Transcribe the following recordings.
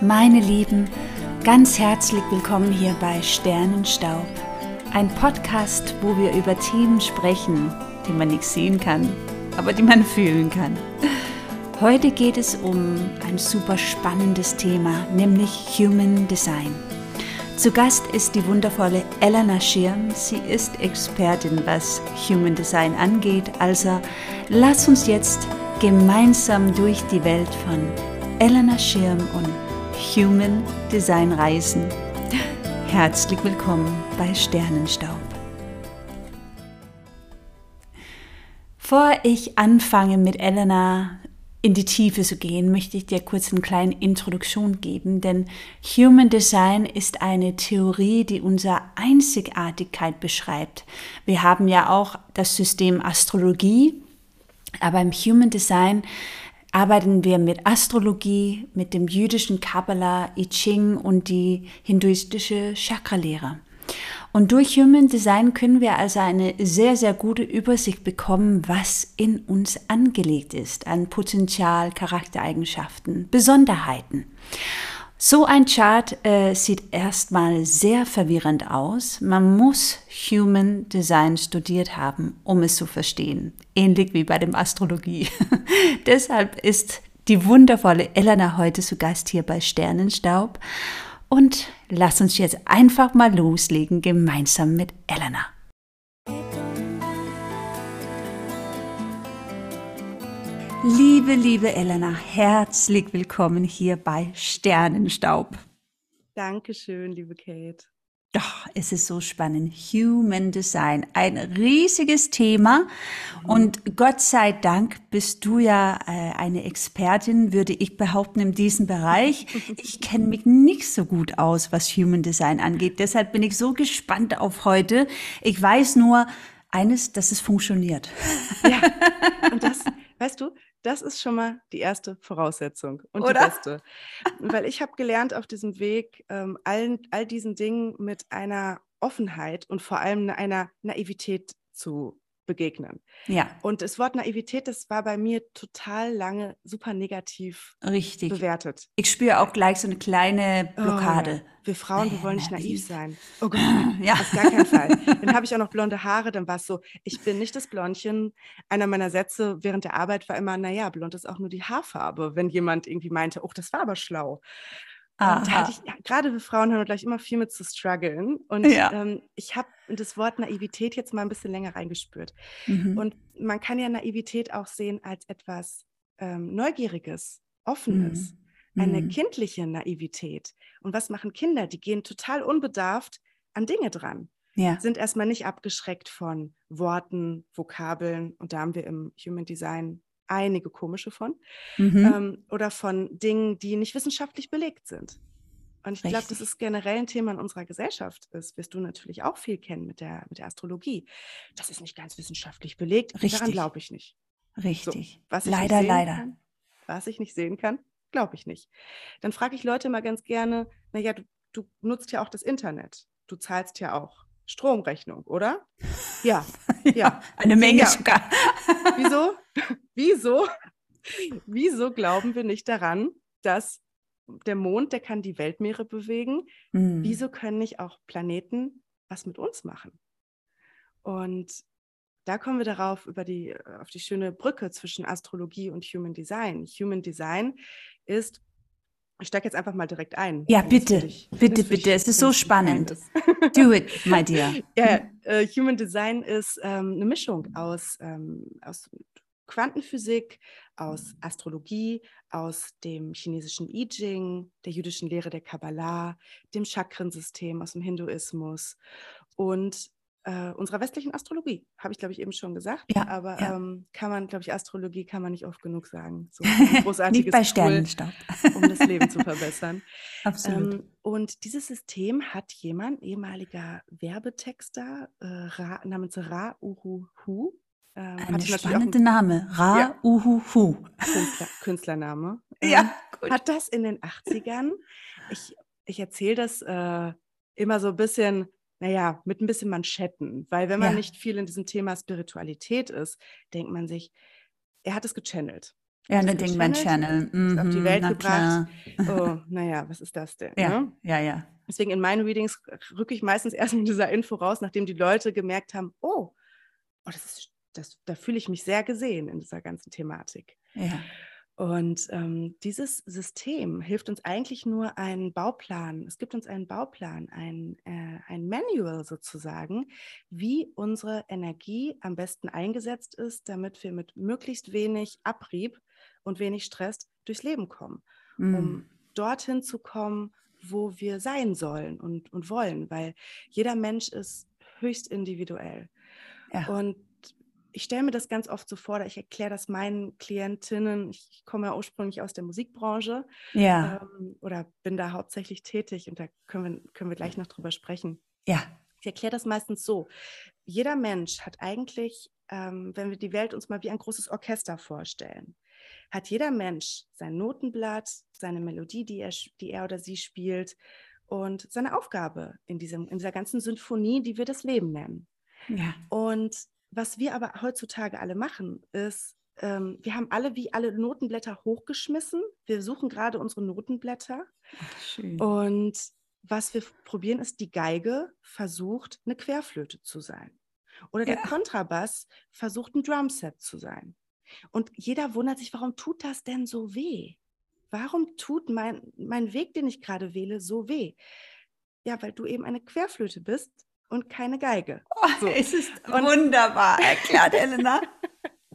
Meine Lieben, ganz herzlich willkommen hier bei Sternenstaub, ein Podcast, wo wir über Themen sprechen, die man nicht sehen kann, aber die man fühlen kann. Heute geht es um ein super spannendes Thema, nämlich Human Design. Zu Gast ist die wundervolle Elena Schirm. Sie ist Expertin, was Human Design angeht. Also lass uns jetzt gemeinsam durch die Welt von Elena Schirm und Human Design Reisen. Herzlich willkommen bei Sternenstaub. Bevor ich anfange mit Elena in die Tiefe zu gehen, möchte ich dir kurz eine kleine Introduktion geben, denn Human Design ist eine Theorie, die unsere Einzigartigkeit beschreibt. Wir haben ja auch das System Astrologie, aber im Human Design arbeiten wir mit Astrologie, mit dem jüdischen Kabbalah, I Ching und die hinduistische Chakralehre. Und durch Human Design können wir also eine sehr, sehr gute Übersicht bekommen, was in uns angelegt ist an Potenzial, Charaktereigenschaften, Besonderheiten. So ein Chart äh, sieht erstmal sehr verwirrend aus. Man muss Human Design studiert haben, um es zu verstehen. Ähnlich wie bei dem Astrologie. Deshalb ist die wundervolle Elena heute zu Gast hier bei Sternenstaub. Und lass uns jetzt einfach mal loslegen, gemeinsam mit Elena. Liebe, liebe Elena, herzlich willkommen hier bei Sternenstaub. Dankeschön, liebe Kate. Doch, es ist so spannend. Human Design, ein riesiges Thema. Und Gott sei Dank bist du ja äh, eine Expertin, würde ich behaupten, in diesem Bereich. Ich kenne mich nicht so gut aus, was Human Design angeht. Deshalb bin ich so gespannt auf heute. Ich weiß nur eines, dass es funktioniert. Ja, und das, weißt du, das ist schon mal die erste Voraussetzung und Oder? die beste. Weil ich habe gelernt auf diesem Weg, ähm, allen, all diesen Dingen mit einer Offenheit und vor allem einer Naivität zu begegnen. Ja. Und das Wort Naivität, das war bei mir total lange super negativ Richtig. bewertet. Ich spüre auch gleich so eine kleine Blockade. Oh. Wir Frauen, wir wollen nicht naiv sein. Oh Gott, ja. auf gar keinen Fall. Dann habe ich auch noch blonde Haare, dann war es so, ich bin nicht das Blondchen. Einer meiner Sätze während der Arbeit war immer, naja, blond ist auch nur die Haarfarbe, wenn jemand irgendwie meinte, oh, das war aber schlau. Und da hatte ich, ja, gerade wir Frauen haben wir gleich immer viel mit zu strugglen. Und ja. ähm, ich habe das Wort Naivität jetzt mal ein bisschen länger reingespürt. Mhm. Und man kann ja Naivität auch sehen als etwas ähm, Neugieriges, Offenes, mhm. eine mhm. kindliche Naivität. Und was machen Kinder? Die gehen total unbedarft an Dinge dran. Ja. Sind erstmal nicht abgeschreckt von Worten, Vokabeln. Und da haben wir im Human Design einige komische von, mhm. ähm, oder von Dingen, die nicht wissenschaftlich belegt sind. Und ich glaube, das ist generell ein Thema in unserer Gesellschaft. Das wirst du natürlich auch viel kennen mit der, mit der Astrologie. Das ist nicht ganz wissenschaftlich belegt. Richtig. Daran glaube ich nicht. Richtig. So, leider, leider. Kann, was ich nicht sehen kann, glaube ich nicht. Dann frage ich Leute mal ganz gerne, naja, du, du nutzt ja auch das Internet. Du zahlst ja auch Stromrechnung, oder? Ja. ja, ja. eine Menge ja. sogar. Wieso? Wieso? Wieso glauben wir nicht daran, dass der Mond, der kann die Weltmeere bewegen? Mhm. Wieso können nicht auch Planeten was mit uns machen? Und da kommen wir darauf über die, auf die schöne Brücke zwischen Astrologie und Human Design. Human Design ist ich steige jetzt einfach mal direkt ein. Ja, bitte, dich, bitte, bitte. Es ist so spannend. Do it, my dear. Ja, äh, Human Design ist ähm, eine Mischung aus, ähm, aus Quantenphysik, aus Astrologie, aus dem chinesischen I Ching, der jüdischen Lehre der Kabbalah, dem Chakrensystem aus dem Hinduismus und äh, unserer westlichen Astrologie. Habe ich, glaube ich, eben schon gesagt. Ja, aber ja. Ähm, kann man, glaube ich, Astrologie kann man nicht oft genug sagen. So ein großartiges nicht bei Sternenstaub. um das Leben zu verbessern. Absolut. Ähm, und dieses System hat jemand, ehemaliger Werbetexter äh, Ra, namens Ra Uhu Hu. Ähm, Ein spannender Name. Ra ja. Uhu Hu. Künstler, Künstlername. ja, ähm, gut. Hat das in den 80ern. Ich, ich erzähle das äh, immer so ein bisschen naja, mit ein bisschen Manschetten. Weil wenn man ja. nicht viel in diesem Thema Spiritualität ist, denkt man sich, er hat es gechannelt. Ja, eine Dingman-Channel. Mhm, auf die mhm, Welt gebracht. Klar. Oh, naja, was ist das denn? Ja, ne? ja, ja. Deswegen in meinen Readings rücke ich meistens erst mit dieser Info raus, nachdem die Leute gemerkt haben, oh, oh das ist, das, da fühle ich mich sehr gesehen in dieser ganzen Thematik. Ja. Und ähm, dieses System hilft uns eigentlich nur einen Bauplan. Es gibt uns einen Bauplan, ein, äh, ein Manual sozusagen, wie unsere Energie am besten eingesetzt ist, damit wir mit möglichst wenig Abrieb und wenig Stress durchs Leben kommen, mm. um dorthin zu kommen, wo wir sein sollen und, und wollen, weil jeder Mensch ist höchst individuell. Ja. Und ich stelle mir das ganz oft so vor, ich erkläre das meinen Klientinnen. Ich komme ja ursprünglich aus der Musikbranche ja. ähm, oder bin da hauptsächlich tätig und da können wir, können wir gleich noch drüber sprechen. Ja. Ich erkläre das meistens so. Jeder Mensch hat eigentlich, ähm, wenn wir die Welt uns mal wie ein großes Orchester vorstellen, hat jeder Mensch sein Notenblatt, seine Melodie, die er, die er oder sie spielt und seine Aufgabe in, diesem, in dieser ganzen Sinfonie, die wir das Leben nennen. Ja. Und was wir aber heutzutage alle machen, ist, ähm, wir haben alle wie alle Notenblätter hochgeschmissen. Wir suchen gerade unsere Notenblätter. Schön. Und was wir probieren, ist, die Geige versucht, eine Querflöte zu sein. Oder der ja. Kontrabass versucht, ein Drumset zu sein. Und jeder wundert sich, warum tut das denn so weh? Warum tut mein, mein Weg, den ich gerade wähle, so weh? Ja, weil du eben eine Querflöte bist und keine Geige. Oh, so. Es ist und, wunderbar erklärt, Elena.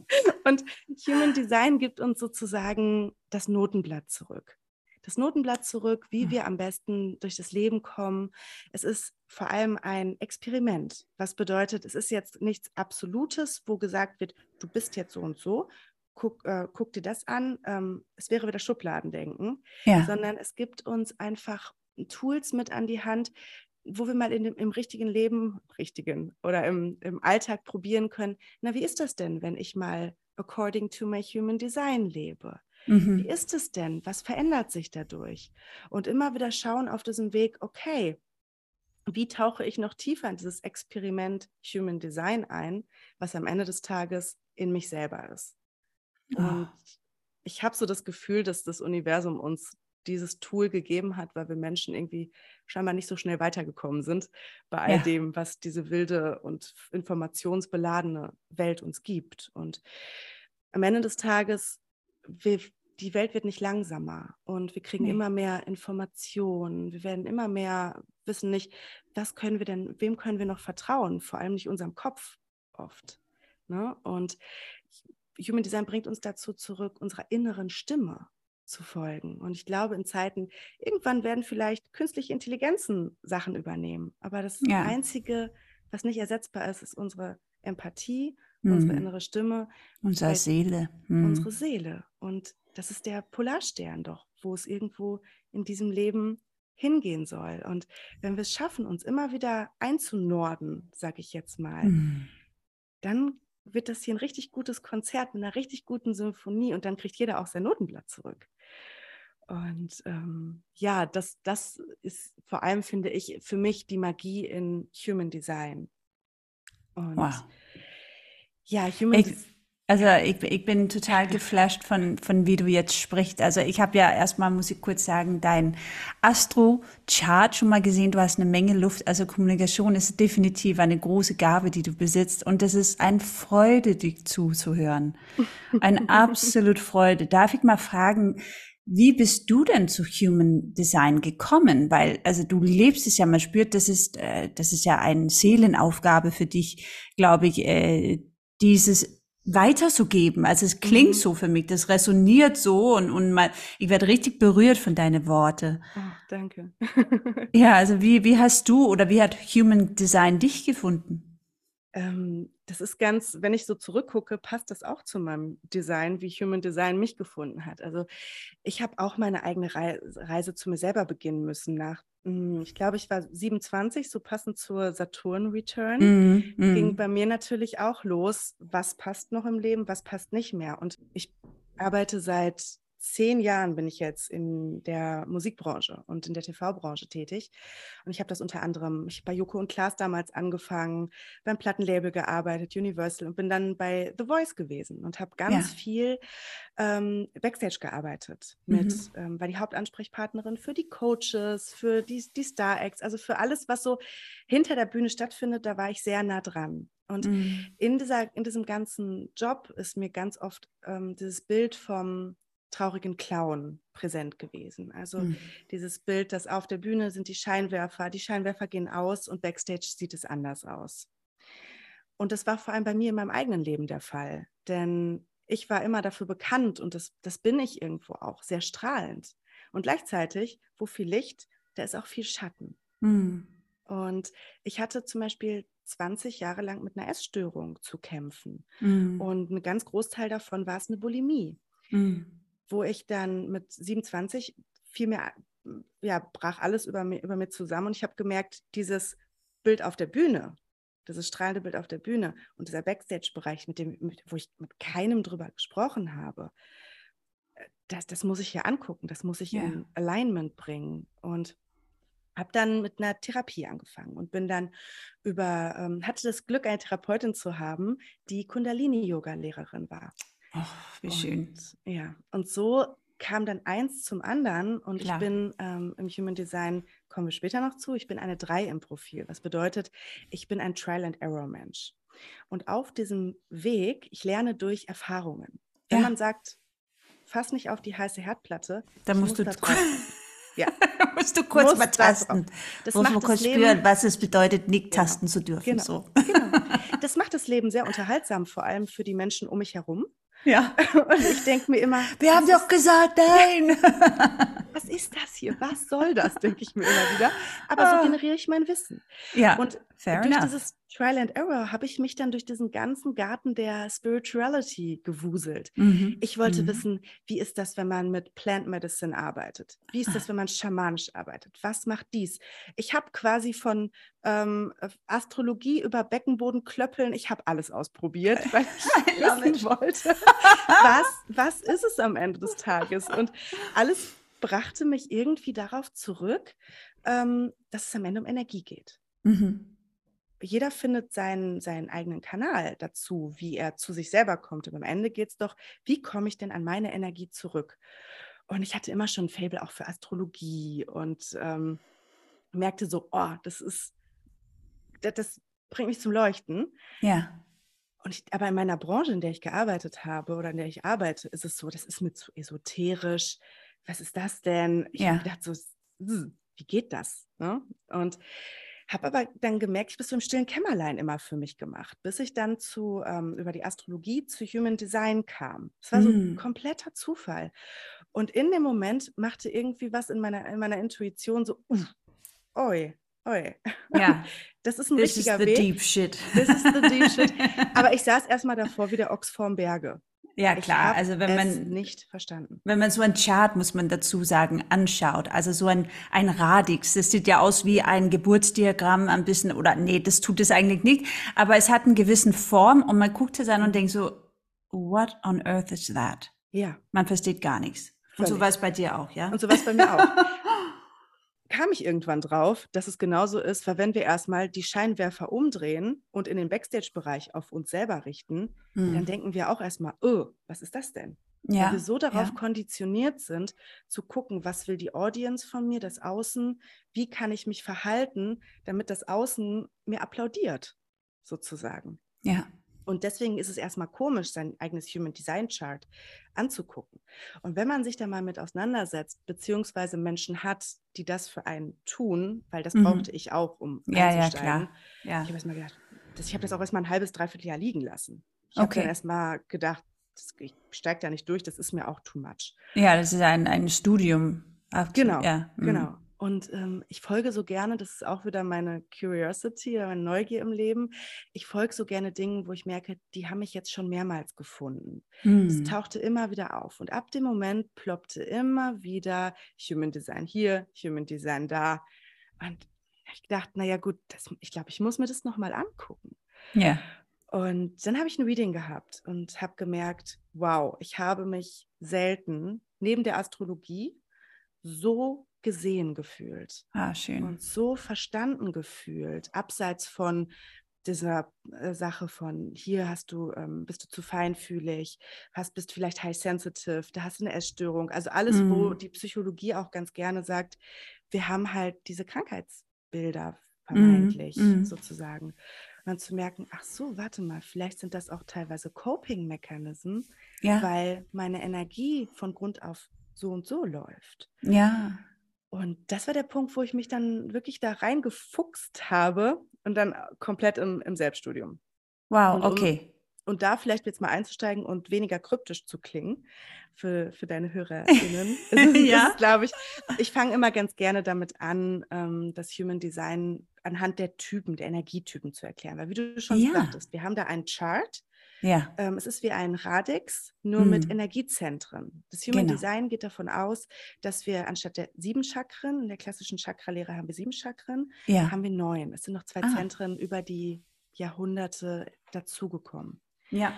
und Human Design gibt uns sozusagen das Notenblatt zurück. Das Notenblatt zurück, wie hm. wir am besten durch das Leben kommen. Es ist vor allem ein Experiment, was bedeutet, es ist jetzt nichts Absolutes, wo gesagt wird, du bist jetzt so und so, guck, äh, guck dir das an, ähm, es wäre wieder Schubladendenken, ja. sondern es gibt uns einfach Tools mit an die Hand, wo wir mal in dem, im richtigen Leben, richtigen oder im, im Alltag probieren können, na, wie ist das denn, wenn ich mal according to my human design lebe? Mhm. Wie ist es denn? Was verändert sich dadurch? Und immer wieder schauen auf diesem Weg, okay, wie tauche ich noch tiefer in dieses Experiment Human Design ein, was am Ende des Tages in mich selber ist. Oh. Und ich habe so das Gefühl, dass das Universum uns dieses Tool gegeben hat, weil wir Menschen irgendwie scheinbar nicht so schnell weitergekommen sind bei all ja. dem, was diese wilde und informationsbeladene Welt uns gibt. Und am Ende des Tages, wir, die Welt wird nicht langsamer und wir kriegen nee. immer mehr Informationen. Wir werden immer mehr wissen nicht, was können wir denn, wem können wir noch vertrauen? Vor allem nicht unserem Kopf oft. Ne? Und Human Design bringt uns dazu zurück, unserer inneren Stimme zu folgen. Und ich glaube, in Zeiten, irgendwann werden vielleicht künstliche Intelligenzen Sachen übernehmen. Aber das ja. Einzige, was nicht ersetzbar ist, ist unsere Empathie, mhm. unsere innere Stimme. Unsere Seele. Mhm. Unsere Seele. Und das ist der Polarstern doch, wo es irgendwo in diesem Leben hingehen soll. Und wenn wir es schaffen, uns immer wieder einzunorden, sage ich jetzt mal, mhm. dann wird das hier ein richtig gutes Konzert mit einer richtig guten Symphonie und dann kriegt jeder auch sein Notenblatt zurück. Und ähm, ja, das, das ist vor allem, finde ich, für mich die Magie in Human Design. Und wow. ja, Human Design. Also ich, ich bin total geflasht von, von wie du jetzt sprichst. Also ich habe ja erstmal, muss ich kurz sagen, dein Astro-Chart schon mal gesehen. Du hast eine Menge Luft. Also Kommunikation ist definitiv eine große Gabe, die du besitzt. Und es ist eine Freude, dich zuzuhören. Eine absolut Freude. Darf ich mal fragen, wie bist du denn zu Human Design gekommen? Weil, also du lebst es ja, man spürt, das ist, äh, das ist ja eine Seelenaufgabe für dich, glaube ich, äh, dieses weiterzugeben. Also es klingt mhm. so für mich, das resoniert so und, und mal, ich werde richtig berührt von deinen Worten. Oh, danke. ja, also wie, wie hast du oder wie hat Human Design dich gefunden? Ähm, das ist ganz, wenn ich so zurückgucke, passt das auch zu meinem Design, wie Human Design mich gefunden hat. Also ich habe auch meine eigene Reise zu mir selber beginnen müssen nach ich glaube, ich war 27, so passend zur Saturn-Return. Mm, mm. Ging bei mir natürlich auch los, was passt noch im Leben, was passt nicht mehr. Und ich arbeite seit zehn Jahren bin ich jetzt in der Musikbranche und in der TV-Branche tätig. Und ich habe das unter anderem, ich habe bei Joko und Klaas damals angefangen, beim Plattenlabel gearbeitet, Universal und bin dann bei The Voice gewesen und habe ganz ja. viel ähm, Backstage gearbeitet mit, mhm. ähm, war die Hauptansprechpartnerin für die Coaches, für die, die Star-Acts, also für alles, was so hinter der Bühne stattfindet, da war ich sehr nah dran. Und mhm. in, dieser, in diesem ganzen Job ist mir ganz oft ähm, dieses Bild vom traurigen Clown präsent gewesen. Also mhm. dieses Bild, dass auf der Bühne sind die Scheinwerfer, die Scheinwerfer gehen aus und backstage sieht es anders aus. Und das war vor allem bei mir in meinem eigenen Leben der Fall, denn ich war immer dafür bekannt und das, das bin ich irgendwo auch, sehr strahlend. Und gleichzeitig, wo viel Licht, da ist auch viel Schatten. Mhm. Und ich hatte zum Beispiel 20 Jahre lang mit einer Essstörung zu kämpfen. Mhm. Und ein ganz Großteil davon war es eine Bulimie. Mhm wo ich dann mit 27 viel mehr, ja, brach alles über mir, über mir zusammen und ich habe gemerkt, dieses Bild auf der Bühne, dieses strahlende Bild auf der Bühne und dieser Backstage-Bereich, mit dem, mit, wo ich mit keinem drüber gesprochen habe, äh, das, das muss ich hier angucken, das muss ich ja. in Alignment bringen. Und habe dann mit einer Therapie angefangen und bin dann über, ähm, hatte das Glück, eine Therapeutin zu haben, die Kundalini-Yoga-Lehrerin war. Oh, wie schön. Und, ja, und so kam dann eins zum anderen und Klar. ich bin ähm, im Human Design, kommen wir später noch zu, ich bin eine 3 im Profil. Was bedeutet, ich bin ein Trial-and-Error-Mensch. Und auf diesem Weg, ich lerne durch Erfahrungen. Wenn ja. man sagt, fass nicht auf die heiße Herdplatte, dann musst du ja. musst du kurz Muss mal tasten. Das, macht man kurz Leben, spüren, was es bedeutet, nicht genau. tasten zu dürfen. Genau. So. genau. Das macht das Leben sehr unterhaltsam, vor allem für die Menschen um mich herum. Ja. Und ich denke mir immer. Wir haben doch gesagt, nein. was ist das hier? Was soll das, denke ich mir immer wieder. Aber so ah. generiere ich mein Wissen. Ja. Und Fair durch enough. dieses Trial and Error habe ich mich dann durch diesen ganzen Garten der Spirituality gewuselt. Mhm. Ich wollte mhm. wissen, wie ist das, wenn man mit Plant Medicine arbeitet? Wie ist das, ah. wenn man schamanisch arbeitet? Was macht dies? Ich habe quasi von ähm, Astrologie über Beckenboden klöppeln, ich habe alles ausprobiert, weil ich wissen wollte, was, was ist es am Ende des Tages? Und alles brachte mich irgendwie darauf zurück, ähm, dass es am Ende um Energie geht. Mhm jeder findet seinen, seinen eigenen Kanal dazu, wie er zu sich selber kommt. Und am Ende geht es doch, wie komme ich denn an meine Energie zurück? Und ich hatte immer schon ein Fable auch für Astrologie und ähm, merkte so, oh, das ist, das, das bringt mich zum Leuchten. Ja. Und ich, aber in meiner Branche, in der ich gearbeitet habe oder in der ich arbeite, ist es so, das ist mir zu esoterisch. Was ist das denn? Ich ja. habe gedacht, so, wie geht das? Ne? Und habe aber dann gemerkt, ich habe es so im stillen Kämmerlein immer für mich gemacht, bis ich dann zu, ähm, über die Astrologie zu Human Design kam. Es war so ein hm. kompletter Zufall. Und in dem Moment machte irgendwie was in meiner, in meiner Intuition so, uh, oi, oi. Ja. Das ist ein This richtiger is the Weg. Deep shit. This is the deep shit. Aber ich saß erstmal davor wie der Ochs vorm Berge. Ja, klar. Also wenn man nicht verstanden. Wenn man so ein Chart, muss man dazu sagen, anschaut, also so ein, ein Radix, das sieht ja aus wie ein Geburtsdiagramm ein bisschen, oder nee, das tut es eigentlich nicht, aber es hat einen gewissen Form und man guckt es an und denkt so, what on earth is that? Ja. Man versteht gar nichts. Völlig. Und so war es bei dir auch, ja? Und so war es bei mir auch. kam ich irgendwann drauf, dass es genauso ist, weil wenn wir erstmal die Scheinwerfer umdrehen und in den Backstage-Bereich auf uns selber richten, mhm. dann denken wir auch erstmal, oh, was ist das denn? Ja, weil wir so darauf ja. konditioniert sind, zu gucken, was will die Audience von mir, das Außen, wie kann ich mich verhalten, damit das Außen mir applaudiert, sozusagen. Ja. Und deswegen ist es erstmal komisch, sein eigenes Human Design Chart anzugucken. Und wenn man sich da mal mit auseinandersetzt, beziehungsweise Menschen hat, die das für einen tun, weil das mhm. brauchte ich auch, um ja, ja, klar. Ja. Ich habe erstmal gedacht, das, ich habe das auch erstmal ein halbes, dreiviertel Jahr liegen lassen. Ich okay. habe dann erstmal gedacht, das, ich steige da nicht durch, das ist mir auch too much. Ja, das ist ein, ein Studium. Ach, genau, ja. Mhm. genau. Und ähm, ich folge so gerne, das ist auch wieder meine Curiosity, meine Neugier im Leben. Ich folge so gerne Dingen, wo ich merke, die haben mich jetzt schon mehrmals gefunden. Es hm. tauchte immer wieder auf. Und ab dem Moment ploppte immer wieder Human Design hier, Human Design da. Und ich dachte, naja, gut, das, ich glaube, ich muss mir das nochmal angucken. Ja. Und dann habe ich ein Reading gehabt und habe gemerkt, wow, ich habe mich selten neben der Astrologie so gesehen gefühlt. Ah, schön. Und so verstanden gefühlt, abseits von dieser äh, Sache von hier hast du, ähm, bist du zu feinfühlig, hast, bist vielleicht high sensitive, da hast du eine Essstörung. Also alles, mm. wo mhm. die Psychologie auch ganz gerne sagt, wir haben halt diese Krankheitsbilder vermeintlich mm. Mm. sozusagen. Und dann zu merken, ach so, warte mal, vielleicht sind das auch teilweise Coping-Mechanismen, ja. weil meine Energie von Grund auf so und so läuft. Ja. Und das war der Punkt, wo ich mich dann wirklich da reingefuchst habe und dann komplett im, im Selbststudium. Wow, und okay. Um, und da vielleicht jetzt mal einzusteigen und weniger kryptisch zu klingen für, für deine HörerInnen. ist, ja. glaube ich, ich fange immer ganz gerne damit an, ähm, das Human Design anhand der Typen, der Energietypen zu erklären. Weil wie du schon ja. sagtest, wir haben da einen Chart, ja. Ähm, es ist wie ein Radix, nur hm. mit Energiezentren. Das Human genau. Design geht davon aus, dass wir anstatt der sieben Chakren, in der klassischen Chakralehre haben wir sieben Chakren, ja. haben wir neun. Es sind noch zwei ah. Zentren über die Jahrhunderte dazugekommen. Ja.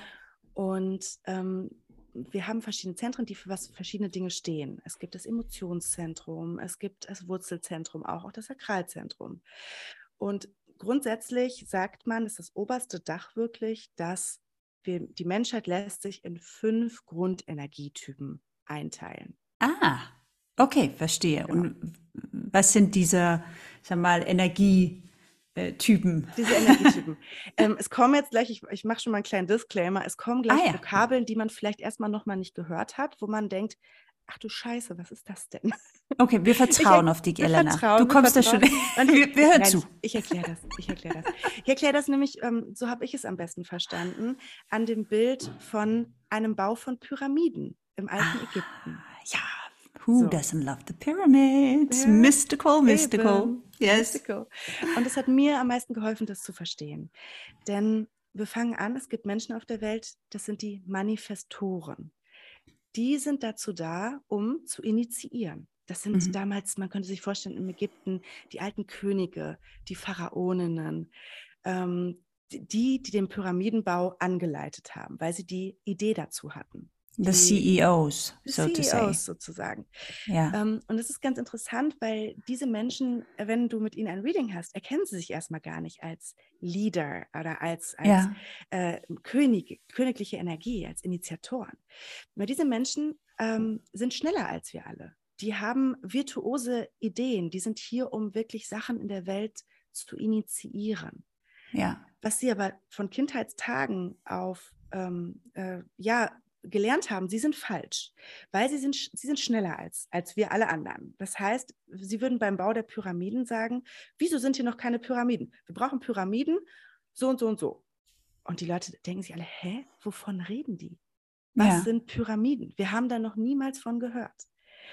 Und ähm, wir haben verschiedene Zentren, die für was verschiedene Dinge stehen. Es gibt das Emotionszentrum, es gibt das Wurzelzentrum, auch, auch das Sakralzentrum. Und grundsätzlich sagt man, ist das oberste Dach wirklich, dass wir, die Menschheit lässt sich in fünf Grundenergietypen einteilen. Ah, okay, verstehe. Genau. Und was sind diese, sag mal, Energietypen? Diese Energietypen. ähm, es kommen jetzt gleich, ich, ich mache schon mal einen kleinen Disclaimer, es kommen gleich ah, ja. Vokabeln, die man vielleicht erstmal nochmal nicht gehört hat, wo man denkt, ach du Scheiße, was ist das denn? Okay, wir vertrauen ich, auf dich, Elena. Du kommst da schon. wir, wir hören zu. Ich, ich erkläre das. Ich erkläre das. Ich erkläre das nämlich, ähm, so habe ich es am besten verstanden, an dem Bild von einem Bau von Pyramiden im alten ah, Ägypten. Ja, Who so. doesn't love the pyramids? Ja, mystical, mystical. Eben. Yes. Mystical. Und es hat mir am meisten geholfen, das zu verstehen. Denn wir fangen an, es gibt Menschen auf der Welt, das sind die Manifestoren die sind dazu da, um zu initiieren. Das sind mhm. damals, man könnte sich vorstellen, im Ägypten die alten Könige, die Pharaoninnen, ähm, die, die den Pyramidenbau angeleitet haben, weil sie die Idee dazu hatten. The CEOs, so CEOs to say. sozusagen. Ja. Ähm, und es ist ganz interessant, weil diese Menschen, wenn du mit ihnen ein Reading hast, erkennen sie sich erstmal gar nicht als Leader oder als, als ja. äh, König, königliche Energie, als Initiatoren. Weil diese Menschen ähm, sind schneller als wir alle. Die haben virtuose Ideen, die sind hier, um wirklich Sachen in der Welt zu initiieren. Ja. Was sie aber von Kindheitstagen auf ähm, äh, ja, gelernt haben, sie sind falsch, weil sie sind, sie sind schneller als, als wir alle anderen. Das heißt, sie würden beim Bau der Pyramiden sagen, wieso sind hier noch keine Pyramiden? Wir brauchen Pyramiden, so und so und so. Und die Leute denken sich alle, hä, wovon reden die? Was ja. sind Pyramiden? Wir haben da noch niemals von gehört.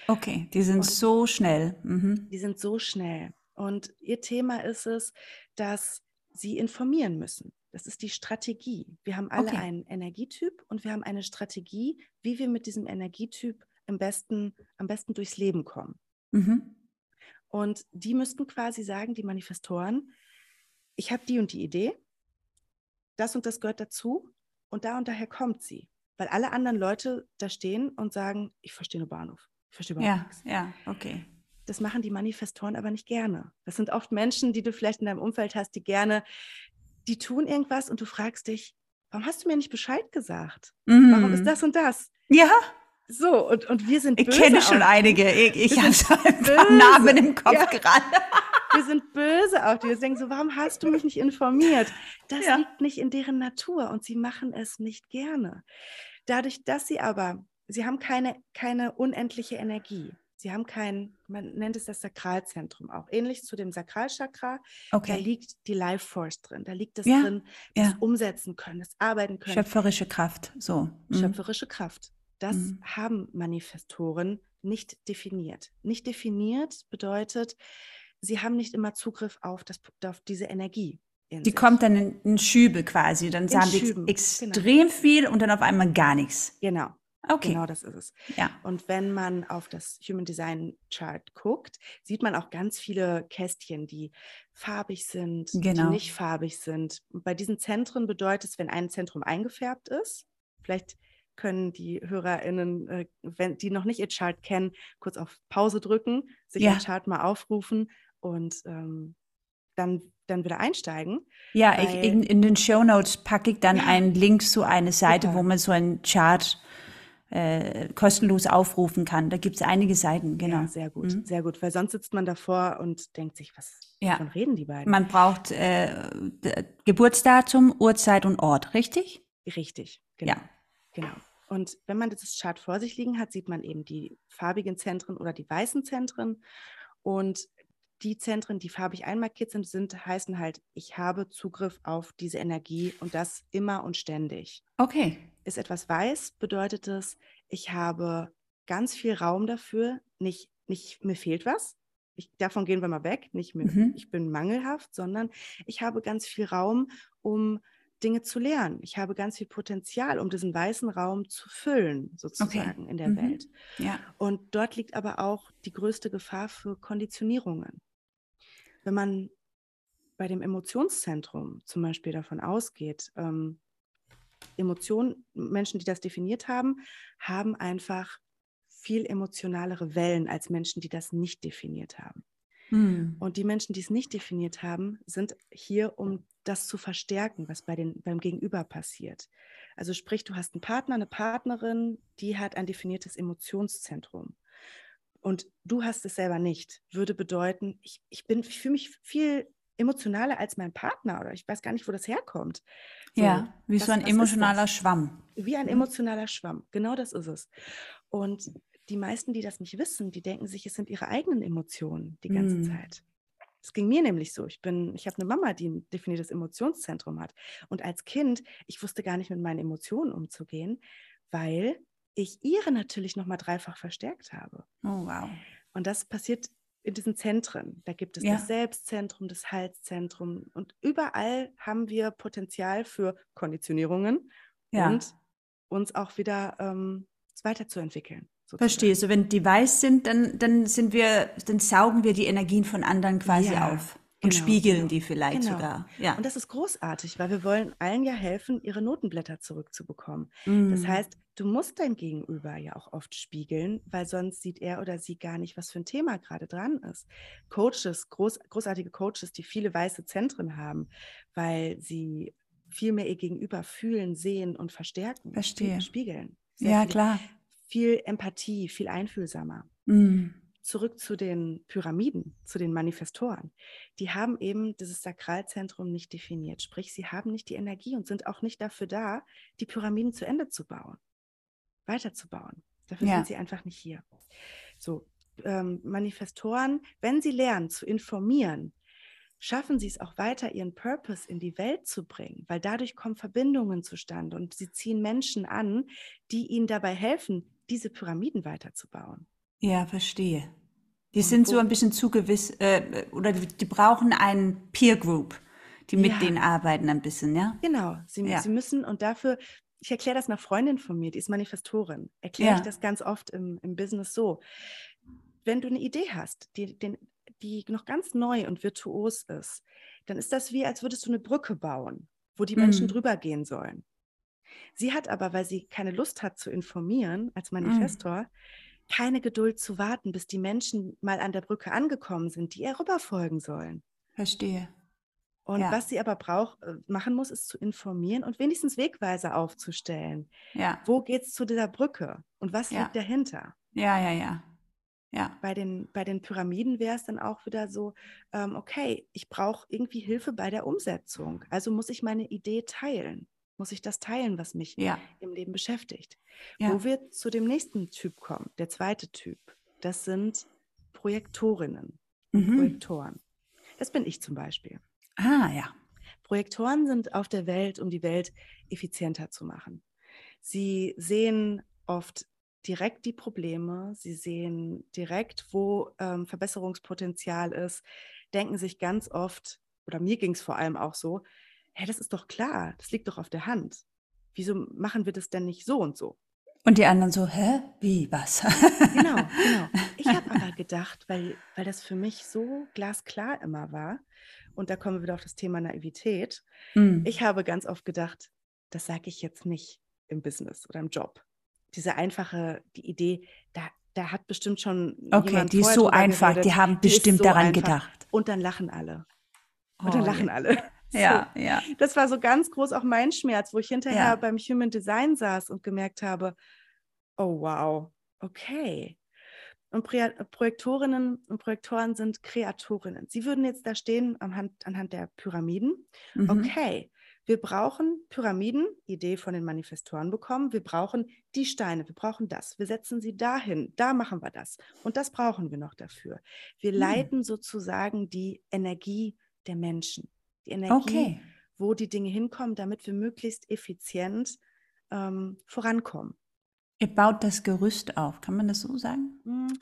Okay, die sind und so schnell. Mhm. Die sind so schnell. Und ihr Thema ist es, dass sie informieren müssen. Das ist die Strategie. Wir haben alle okay. einen Energietyp und wir haben eine Strategie, wie wir mit diesem Energietyp am besten, am besten durchs Leben kommen. Mhm. Und die müssten quasi sagen, die Manifestoren, ich habe die und die Idee, das und das gehört dazu und da und daher kommt sie. Weil alle anderen Leute da stehen und sagen, ich verstehe nur Bahnhof. Ich verstehe überhaupt ja, nichts. Ja, okay. Das machen die Manifestoren aber nicht gerne. Das sind oft Menschen, die du vielleicht in deinem Umfeld hast, die gerne die tun irgendwas und du fragst dich, warum hast du mir nicht Bescheid gesagt? Mhm. Warum ist mhm. das und das? Ja. So, und, und wir sind böse. Ich kenne schon einige. Ich, ich habe so ein paar Namen im Kopf ja. gerade. wir sind böse auf die. Wir denken so, warum hast du mich nicht informiert? Das ja. liegt nicht in deren Natur und sie machen es nicht gerne. Dadurch, dass sie aber, sie haben keine, keine unendliche Energie. Sie haben kein, man nennt es das Sakralzentrum auch, ähnlich zu dem Sakralchakra. Okay. Da liegt die Life Force drin, da liegt das ja, drin, das ja. Umsetzen können, das Arbeiten können. Schöpferische Kraft, so. Mhm. Schöpferische Kraft. Das mhm. haben Manifestoren nicht definiert. Nicht definiert bedeutet, sie haben nicht immer Zugriff auf, das, auf diese Energie. Die sich. kommt dann in, in, Schübe quasi. Dann in haben die extrem genau. viel und dann auf einmal gar nichts. Genau. Okay. Genau das ist es. Ja. Und wenn man auf das Human Design Chart guckt, sieht man auch ganz viele Kästchen, die farbig sind, genau. die nicht farbig sind. Und bei diesen Zentren bedeutet es, wenn ein Zentrum eingefärbt ist, vielleicht können die HörerInnen, äh, wenn die noch nicht ihr Chart kennen, kurz auf Pause drücken, sich ja. den Chart mal aufrufen und ähm, dann, dann wieder einsteigen. Ja, ich, in, in den Show Notes packe ich dann ja. einen Link zu einer Seite, Super. wo man so einen Chart äh, kostenlos aufrufen kann. Da gibt es einige Seiten, genau. Ja, sehr gut, mhm. sehr gut, weil sonst sitzt man davor und denkt sich, was ja. reden die beiden? Man braucht äh, Geburtsdatum, Uhrzeit und Ort, richtig? Richtig, genau. Ja. Genau. Und wenn man das Chart vor sich liegen hat, sieht man eben die farbigen Zentren oder die weißen Zentren. Und die Zentren, die farbig einmarkiert sind, sind, heißen halt, ich habe Zugriff auf diese Energie und das immer und ständig. Okay. Ist etwas weiß, bedeutet es, ich habe ganz viel Raum dafür, nicht, nicht mir fehlt was. Ich, davon gehen wir mal weg, nicht mehr, mhm. ich bin mangelhaft, sondern ich habe ganz viel Raum, um Dinge zu lernen. Ich habe ganz viel Potenzial, um diesen weißen Raum zu füllen, sozusagen okay. in der mhm. Welt. Ja. Und dort liegt aber auch die größte Gefahr für Konditionierungen. Wenn man bei dem Emotionszentrum zum Beispiel davon ausgeht, ähm, Emotionen, Menschen, die das definiert haben, haben einfach viel emotionalere Wellen als Menschen, die das nicht definiert haben. Hm. Und die Menschen, die es nicht definiert haben, sind hier, um das zu verstärken, was bei den, beim Gegenüber passiert. Also sprich, du hast einen Partner, eine Partnerin, die hat ein definiertes Emotionszentrum und du hast es selber nicht, würde bedeuten, ich, ich bin, ich fühle mich viel emotionaler als mein Partner oder ich weiß gar nicht, wo das herkommt. So, ja, wie was, so ein emotionaler Schwamm. Wie ein mhm. emotionaler Schwamm, genau das ist es. Und die meisten, die das nicht wissen, die denken sich, es sind ihre eigenen Emotionen die ganze mm. Zeit. Es ging mir nämlich so. Ich bin, ich habe eine Mama, die ein definiertes Emotionszentrum hat. Und als Kind, ich wusste gar nicht mit meinen Emotionen umzugehen, weil ich ihre natürlich nochmal dreifach verstärkt habe. Oh, wow. Und das passiert in diesen Zentren. Da gibt es ja. das Selbstzentrum, das Halszentrum und überall haben wir Potenzial für Konditionierungen ja. und uns auch wieder ähm, weiterzuentwickeln. Sozusagen. Verstehe. So, wenn die weiß sind, dann, dann sind wir, dann saugen wir die Energien von anderen quasi ja. auf und genau, spiegeln genau. die vielleicht genau. sogar. Ja. Und das ist großartig, weil wir wollen allen ja helfen, ihre Notenblätter zurückzubekommen. Mm. Das heißt, du musst dein Gegenüber ja auch oft spiegeln, weil sonst sieht er oder sie gar nicht, was für ein Thema gerade dran ist. Coaches, groß, großartige Coaches, die viele weiße Zentren haben, weil sie viel mehr ihr Gegenüber fühlen, sehen und verstärken. Verstehe. Spiegeln. Sehr ja, viel, klar. Viel Empathie, viel einfühlsamer. Mm zurück zu den Pyramiden, zu den Manifestoren. Die haben eben dieses Sakralzentrum nicht definiert. Sprich, sie haben nicht die Energie und sind auch nicht dafür da, die Pyramiden zu Ende zu bauen, weiterzubauen. Dafür ja. sind sie einfach nicht hier. So, ähm, Manifestoren, wenn sie lernen zu informieren, schaffen sie es auch weiter, ihren Purpose in die Welt zu bringen, weil dadurch kommen Verbindungen zustande und sie ziehen Menschen an, die ihnen dabei helfen, diese Pyramiden weiterzubauen. Ja, verstehe. Die und sind so ein bisschen zu gewiss, äh, oder die, die, brauchen einen Peer Group, die mit ja. denen arbeiten ein bisschen, ja? Genau, sie, ja. sie müssen und dafür, ich erkläre das einer Freundin von mir, die ist Manifestorin, erkläre ja. ich das ganz oft im, im Business so. Wenn du eine Idee hast, die, den, die noch ganz neu und virtuos ist, dann ist das wie, als würdest du eine Brücke bauen, wo die Menschen mhm. drüber gehen sollen. Sie hat aber, weil sie keine Lust hat zu informieren als mhm. Manifestor, mhm keine Geduld zu warten, bis die Menschen mal an der Brücke angekommen sind, die ihr rüberfolgen sollen. Verstehe. Und ja. was sie aber braucht, äh, machen muss, ist zu informieren und wenigstens Wegweiser aufzustellen. Ja. Wo geht es zu dieser Brücke und was ja. liegt dahinter? Ja, ja, ja. Ja. Bei den, bei den Pyramiden wäre es dann auch wieder so, ähm, okay, ich brauche irgendwie Hilfe bei der Umsetzung. Also muss ich meine Idee teilen muss ich das teilen, was mich ja. im Leben beschäftigt. Wo wir zu dem nächsten Typ kommen, der zweite Typ, das sind Projektorinnen, mhm. Projektoren. Das bin ich zum Beispiel. Ah, ja. Projektoren sind auf der Welt, um die Welt effizienter zu machen. Sie sehen oft direkt die Probleme, sie sehen direkt, wo ähm, Verbesserungspotenzial ist, denken sich ganz oft, oder mir ging es vor allem auch so, hä, das ist doch klar, das liegt doch auf der Hand. Wieso machen wir das denn nicht so und so? Und die anderen so, hä, wie, was? genau, genau. Ich habe aber gedacht, weil, weil das für mich so glasklar immer war, und da kommen wir wieder auf das Thema Naivität, mm. ich habe ganz oft gedacht, das sage ich jetzt nicht, im Business oder im Job. Diese einfache, die Idee, da, da hat bestimmt schon. Okay, die ist so einfach, geredet, die haben bestimmt so daran einfach. gedacht. Und dann lachen alle. Und oh, dann lachen ja. alle. Ja, so. ja. Das war so ganz groß auch mein Schmerz, wo ich hinterher ja. beim Human Design saß und gemerkt habe, oh wow, okay. Und Projektorinnen und Projektoren sind Kreatorinnen. Sie würden jetzt da stehen anhand, anhand der Pyramiden. Mhm. Okay, wir brauchen Pyramiden, Idee von den Manifestoren bekommen. Wir brauchen die Steine, wir brauchen das. Wir setzen sie dahin, da machen wir das. Und das brauchen wir noch dafür. Wir mhm. leiten sozusagen die Energie der Menschen. Die Energie, okay. wo die Dinge hinkommen, damit wir möglichst effizient ähm, vorankommen. Ihr baut das Gerüst auf, kann man das so sagen? Hm,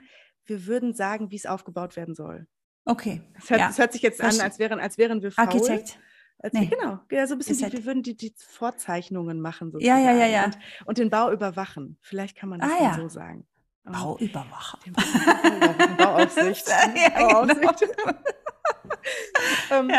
wir würden sagen, wie es aufgebaut werden soll. Okay. Es hört, ja. hört, sich jetzt an, als wären, als wären wir faul. Architekt. Als, nee. Genau, ja, so ein bisschen, wie, wir würden die, die Vorzeichnungen machen sozusagen. Ja, ja, ja, ja. Und, und den Bau überwachen. Vielleicht kann man das ah, ja. so sagen. Bauüberwacher. Bauaufsicht. ja, Bauaufsicht. Ähm,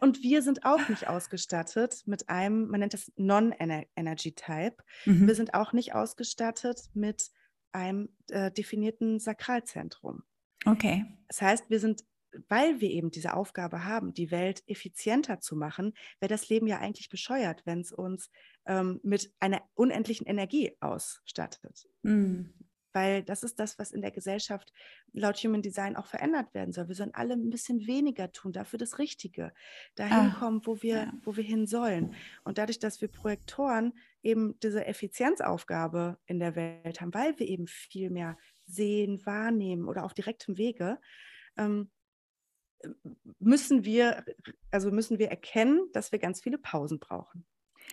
und wir sind auch nicht ausgestattet mit einem, man nennt das Non-Energy Type. Mhm. Wir sind auch nicht ausgestattet mit einem äh, definierten Sakralzentrum. Okay. Das heißt, wir sind weil wir eben diese Aufgabe haben, die Welt effizienter zu machen, wäre das Leben ja eigentlich bescheuert, wenn es uns ähm, mit einer unendlichen Energie ausstattet. Mm. Weil das ist das, was in der Gesellschaft laut Human Design auch verändert werden soll. Wir sollen alle ein bisschen weniger tun, dafür das Richtige, dahin ah, kommen, wo wir, ja. wo wir hin sollen. Und dadurch, dass wir Projektoren eben diese Effizienzaufgabe in der Welt haben, weil wir eben viel mehr sehen, wahrnehmen oder auf direktem Wege, ähm, müssen wir, also müssen wir erkennen, dass wir ganz viele Pausen brauchen.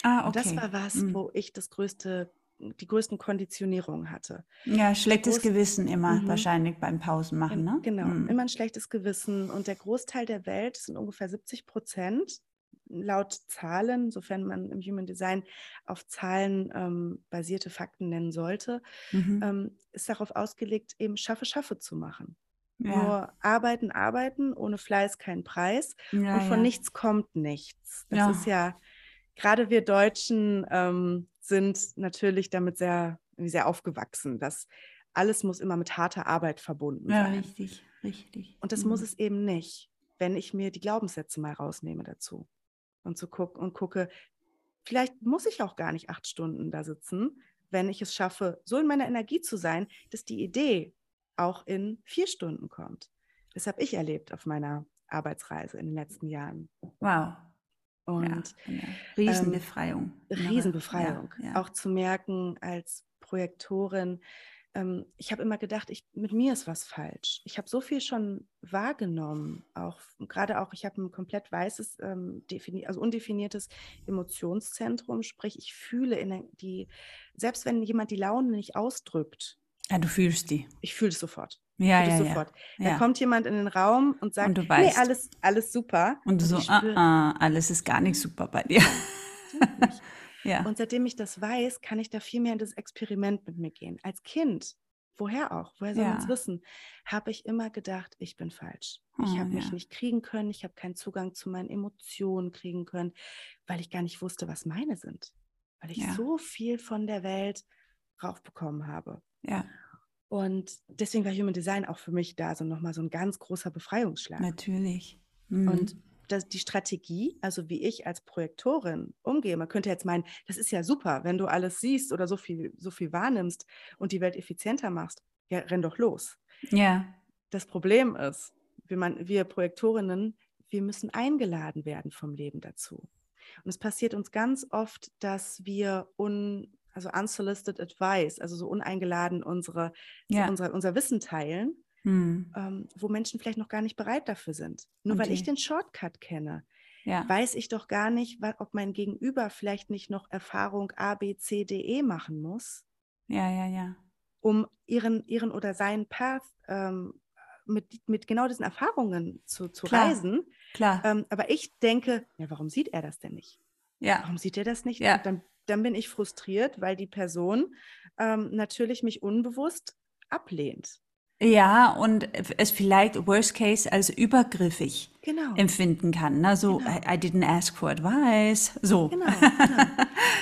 Ah, okay. Und das war was, mhm. wo ich das größte, die größten Konditionierungen hatte. Ja, schlechtes Groß Gewissen immer mhm. wahrscheinlich beim Pausen machen, ne? Genau, mhm. immer ein schlechtes Gewissen. Und der Großteil der Welt, das sind ungefähr 70 Prozent, laut Zahlen, sofern man im Human Design auf Zahlen ähm, basierte Fakten nennen sollte, mhm. ähm, ist darauf ausgelegt, eben Schaffe, Schaffe zu machen. Ja. Nur arbeiten, arbeiten, ohne Fleiß kein Preis. Ja, und von ja. nichts kommt nichts. Das ist ja, gerade wir Deutschen ähm, sind natürlich damit sehr, sehr aufgewachsen, dass alles muss immer mit harter Arbeit verbunden sein. Ja, richtig, richtig. Und das mhm. muss es eben nicht, wenn ich mir die Glaubenssätze mal rausnehme dazu und so guck und gucke, vielleicht muss ich auch gar nicht acht Stunden da sitzen, wenn ich es schaffe, so in meiner Energie zu sein, dass die Idee auch in vier Stunden kommt. Das habe ich erlebt auf meiner Arbeitsreise in den letzten Jahren. Wow. Und ja, Riesenbefreiung. Ähm, Riesenbefreiung. Ja, ja. Auch zu merken als Projektorin, ähm, ich habe immer gedacht, ich, mit mir ist was falsch. Ich habe so viel schon wahrgenommen, auch gerade auch, ich habe ein komplett weißes, ähm, also undefiniertes Emotionszentrum, sprich, ich fühle die, selbst wenn jemand die Laune nicht ausdrückt, ja, du fühlst die. Ich fühle es sofort. Ja, ja, sofort. Ja. Da kommt jemand in den Raum und sagt, und du weißt. nee, alles, alles super. Und du und so, spür, ah, ah, alles ist gar nicht super bei dir. ja. Und seitdem ich das weiß, kann ich da viel mehr in das Experiment mit mir gehen. Als Kind, woher auch, woher soll ja. man es wissen, habe ich immer gedacht, ich bin falsch. Ich oh, habe mich nicht kriegen können, ich habe keinen Zugang zu meinen Emotionen kriegen können, weil ich gar nicht wusste, was meine sind. Weil ich so viel von der Welt raufbekommen habe. Ja. Und deswegen war Human Design auch für mich da so nochmal so ein ganz großer Befreiungsschlag. Natürlich. Mhm. Und das, die Strategie, also wie ich als Projektorin umgehe, man könnte jetzt meinen, das ist ja super, wenn du alles siehst oder so viel, so viel wahrnimmst und die Welt effizienter machst, ja, renn doch los. Ja. Das Problem ist, wir, man, wir Projektorinnen, wir müssen eingeladen werden vom Leben dazu. Und es passiert uns ganz oft, dass wir un, also unsolicited advice, also so uneingeladen unsere, ja. unsere unser Wissen teilen, hm. ähm, wo Menschen vielleicht noch gar nicht bereit dafür sind. Nur okay. weil ich den Shortcut kenne, ja. weiß ich doch gar nicht, ob mein Gegenüber vielleicht nicht noch Erfahrung A, B, C, D, E machen muss. Ja, ja, ja. Um ihren, ihren oder seinen Path ähm, mit, mit genau diesen Erfahrungen zu, zu Klar. reisen. Klar. Ähm, aber ich denke, ja, warum sieht er das denn nicht? Ja. Warum sieht er das nicht? Ja. dann dann bin ich frustriert, weil die Person ähm, natürlich mich unbewusst ablehnt. Ja, und es vielleicht worst case als übergriffig genau. empfinden kann. Ne? So, genau. I, I, didn't ask for advice. So. Genau, genau.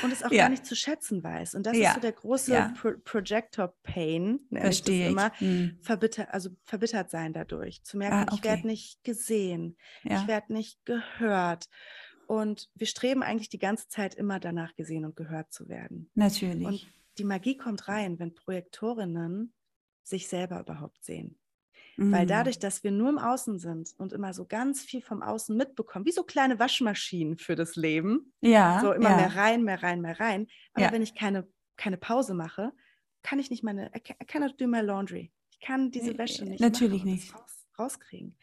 Und es auch ja. gar nicht zu schätzen weiß. Und das ja. ist so der große ja. Pro Projector Pain, Verstehe ich. immer, hm. verbitter, also verbittert sein dadurch. Zu merken, ah, okay. ich werde nicht gesehen, ich werde nicht gehört. Und wir streben eigentlich die ganze Zeit immer danach, gesehen und gehört zu werden. Natürlich. Und die Magie kommt rein, wenn Projektorinnen sich selber überhaupt sehen. Mhm. Weil dadurch, dass wir nur im Außen sind und immer so ganz viel vom Außen mitbekommen, wie so kleine Waschmaschinen für das Leben, ja, so immer ja. mehr rein, mehr rein, mehr rein. Aber ja. wenn ich keine, keine Pause mache, kann ich nicht meine, I cannot do my laundry. Ich kann diese Wäsche nicht Natürlich nicht. Raus, rauskriegen.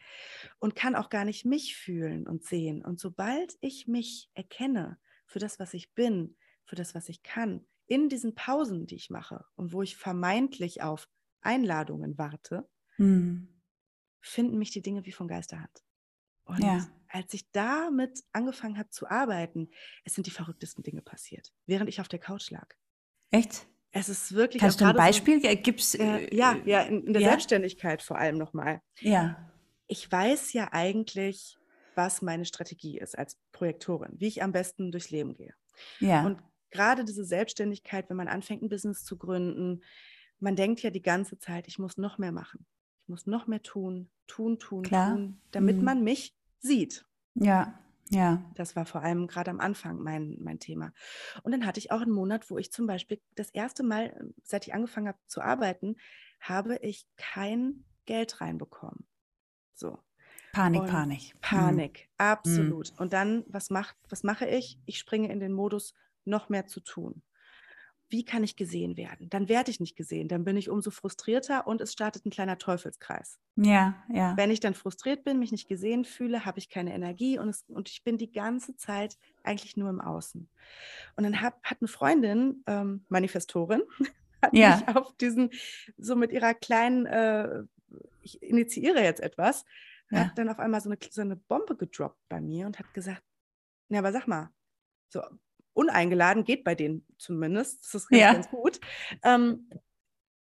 Und kann auch gar nicht mich fühlen und sehen. Und sobald ich mich erkenne für das, was ich bin, für das, was ich kann, in diesen Pausen, die ich mache und wo ich vermeintlich auf Einladungen warte, hm. finden mich die Dinge wie von Geisterhand. Und ja. als ich damit angefangen habe zu arbeiten, es sind die verrücktesten Dinge passiert, während ich auf der Couch lag. Echt? Es ist wirklich. Kannst du ein Beispiel? So, Gibt's, äh, ja, ja, in, in der ja? Selbstständigkeit vor allem nochmal. Ja. Ich weiß ja eigentlich, was meine Strategie ist als Projektorin, wie ich am besten durchs Leben gehe. Ja. Und gerade diese Selbstständigkeit, wenn man anfängt, ein Business zu gründen, man denkt ja die ganze Zeit, ich muss noch mehr machen. Ich muss noch mehr tun, tun, tun, Klar. tun, damit mhm. man mich sieht. Ja, ja. Das war vor allem gerade am Anfang mein, mein Thema. Und dann hatte ich auch einen Monat, wo ich zum Beispiel das erste Mal, seit ich angefangen habe zu arbeiten, habe ich kein Geld reinbekommen. So. Panik, und Panik. Panik, mhm. absolut. Und dann, was, macht, was mache ich? Ich springe in den Modus, noch mehr zu tun wie kann ich gesehen werden? Dann werde ich nicht gesehen, dann bin ich umso frustrierter und es startet ein kleiner Teufelskreis. Ja, ja. Wenn ich dann frustriert bin, mich nicht gesehen fühle, habe ich keine Energie und, es, und ich bin die ganze Zeit eigentlich nur im Außen. Und dann hab, hat eine Freundin, ähm, Manifestorin, hat ja. mich auf diesen, so mit ihrer kleinen, äh, ich initiiere jetzt etwas, ja. hat dann auf einmal so eine, so eine Bombe gedroppt bei mir und hat gesagt, ja, aber sag mal, so, uneingeladen, geht bei denen zumindest. Das ist ganz, ja. ganz gut. Ähm,